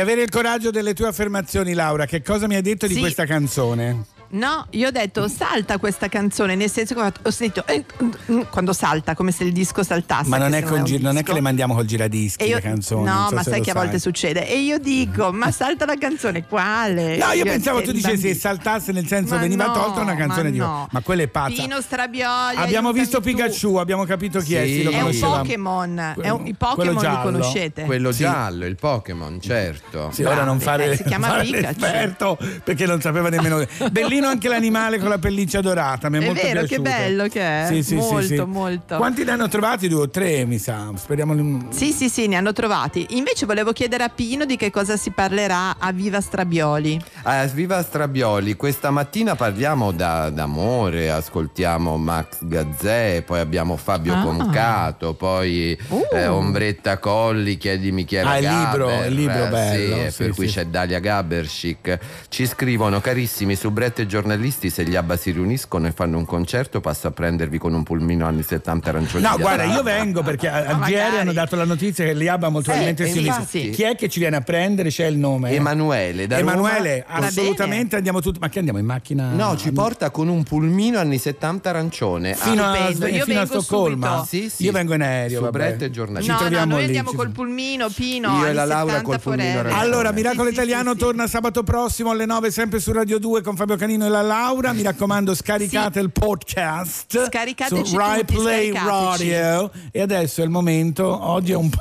avere il coraggio delle tue affermazioni, Laura. Che cosa mi hai detto di
Sì.
questa canzone?
No, io ho detto salta questa canzone, nel senso che ho sentito eh, quando salta, come se il disco saltasse.
Ma non
che
è,
un
gi- non è che le mandiamo col giradischi
io-
le canzoni.
no,
non so
ma sai
lo
che a volte succede. E io dico, ma salta la canzone, quale?
No, io pensavo
che
tu dicessi se saltasse nel senso
Ma
veniva
no,
tolta una canzone
ma
di
no.
Ma quella è pazza.
Pino Strabioli.
Abbiamo visto
tu.
Pikachu, abbiamo capito chi è,
Sì.
sì, lo
È un. Pokémon, è un- i
quello
Pokémon li
giallo.
conoscete?
Quello
Sì.
giallo, il Pokémon, certo.
Sì, ora non fare,
eh, si chiama Pikachu.
l'esperto perché non sapeva nemmeno. Bellino anche l'animale con la pelliccia dorata, mi è,
È
molto
vero, che
piaciuto.
bello che è.
Sì, sì, sì,
Molto,
sì.
molto.
Quanti ne hanno trovati? Due o tre, mi sa. Speriamo.
Sì, sì, sì, ne hanno trovati. Invece volevo chiedere a Pino di che cosa si parlerà a Viva Strabioli.
Ah, viva Strabioli, questa mattina parliamo da- d'amore, ascoltiamo Max Gazzè, poi abbiamo Fabio
Ah.
Concato, poi
Uh.
eh, Ombretta Colli, chiedimi chi era
Ah, il libro, il libro
eh,
bello,
sì,
sì,
per cui c'è Dalia Gaberschick. Ci scrivono, carissimi, subretti e giornalisti, se gli ABBA si riuniscono e fanno un concerto, passo a prendervi con un pulmino anni 70 arancioni.
No, guarda, io vengo perché a- ieri
magari.
hanno dato la notizia che l'IABA molto probabilmente
Eh,
si
infatti.
Chi è che ci viene a prendere? C'è il nome?
Emanuele, da
Emanuele,
Roma.
assolutamente andiamo tutti. Ma che andiamo in macchina?
No, ci porta con un pulmino anni 70 arancione.
Fino a, fino a
vengo
Stoccolma.
subito.
Sì, sì.
Io vengo in aereo.
Subretto
vabbè.
e giornalista.
Ci
no, no,
troviamo
noi
lì,
andiamo
ci-
col pulmino, Pino.
Io e la Laura
70
col pulmino.
Allora, Miracolo Italiano torna sabato prossimo alle 9 sempre su Radio 2 con Fabio Canino e la Laura. Mi raccomando, scaricate il podcast
Scaricateci
su Rai
tutti,
Play
scaricateci.
Radio. E adesso è il momento, oggi è un po'.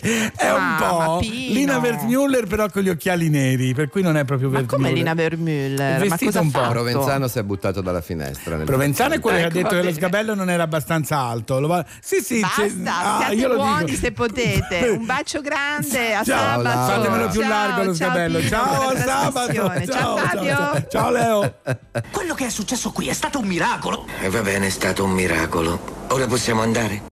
È un
Ah,
po'. Lina Wertmüller però con gli occhiali neri, per cui non è proprio
Ma come
Wertmüller.
Lina
È
Vermüller? Ma cosa
un po'.
fatto?
Provenzano si è buttato dalla finestra. nel
Provenzano è quello
Ecco,
che ha detto
va
che lo sgabello non era abbastanza alto. Lo va- Sì, sì,
Basta,
c'è- ah,
siate
io lo
buoni
dico.
se potete. Un bacio grande a
Ciao,
sabato.
fatemelo più
Ciao,
largo lo
ciao,
sgabello. Ciao, a sabato.
Ciao, Fabio.
ciao, ciao, Leo.
Quello che è successo qui è stato un miracolo.
E va bene, è stato un miracolo. Ora possiamo andare?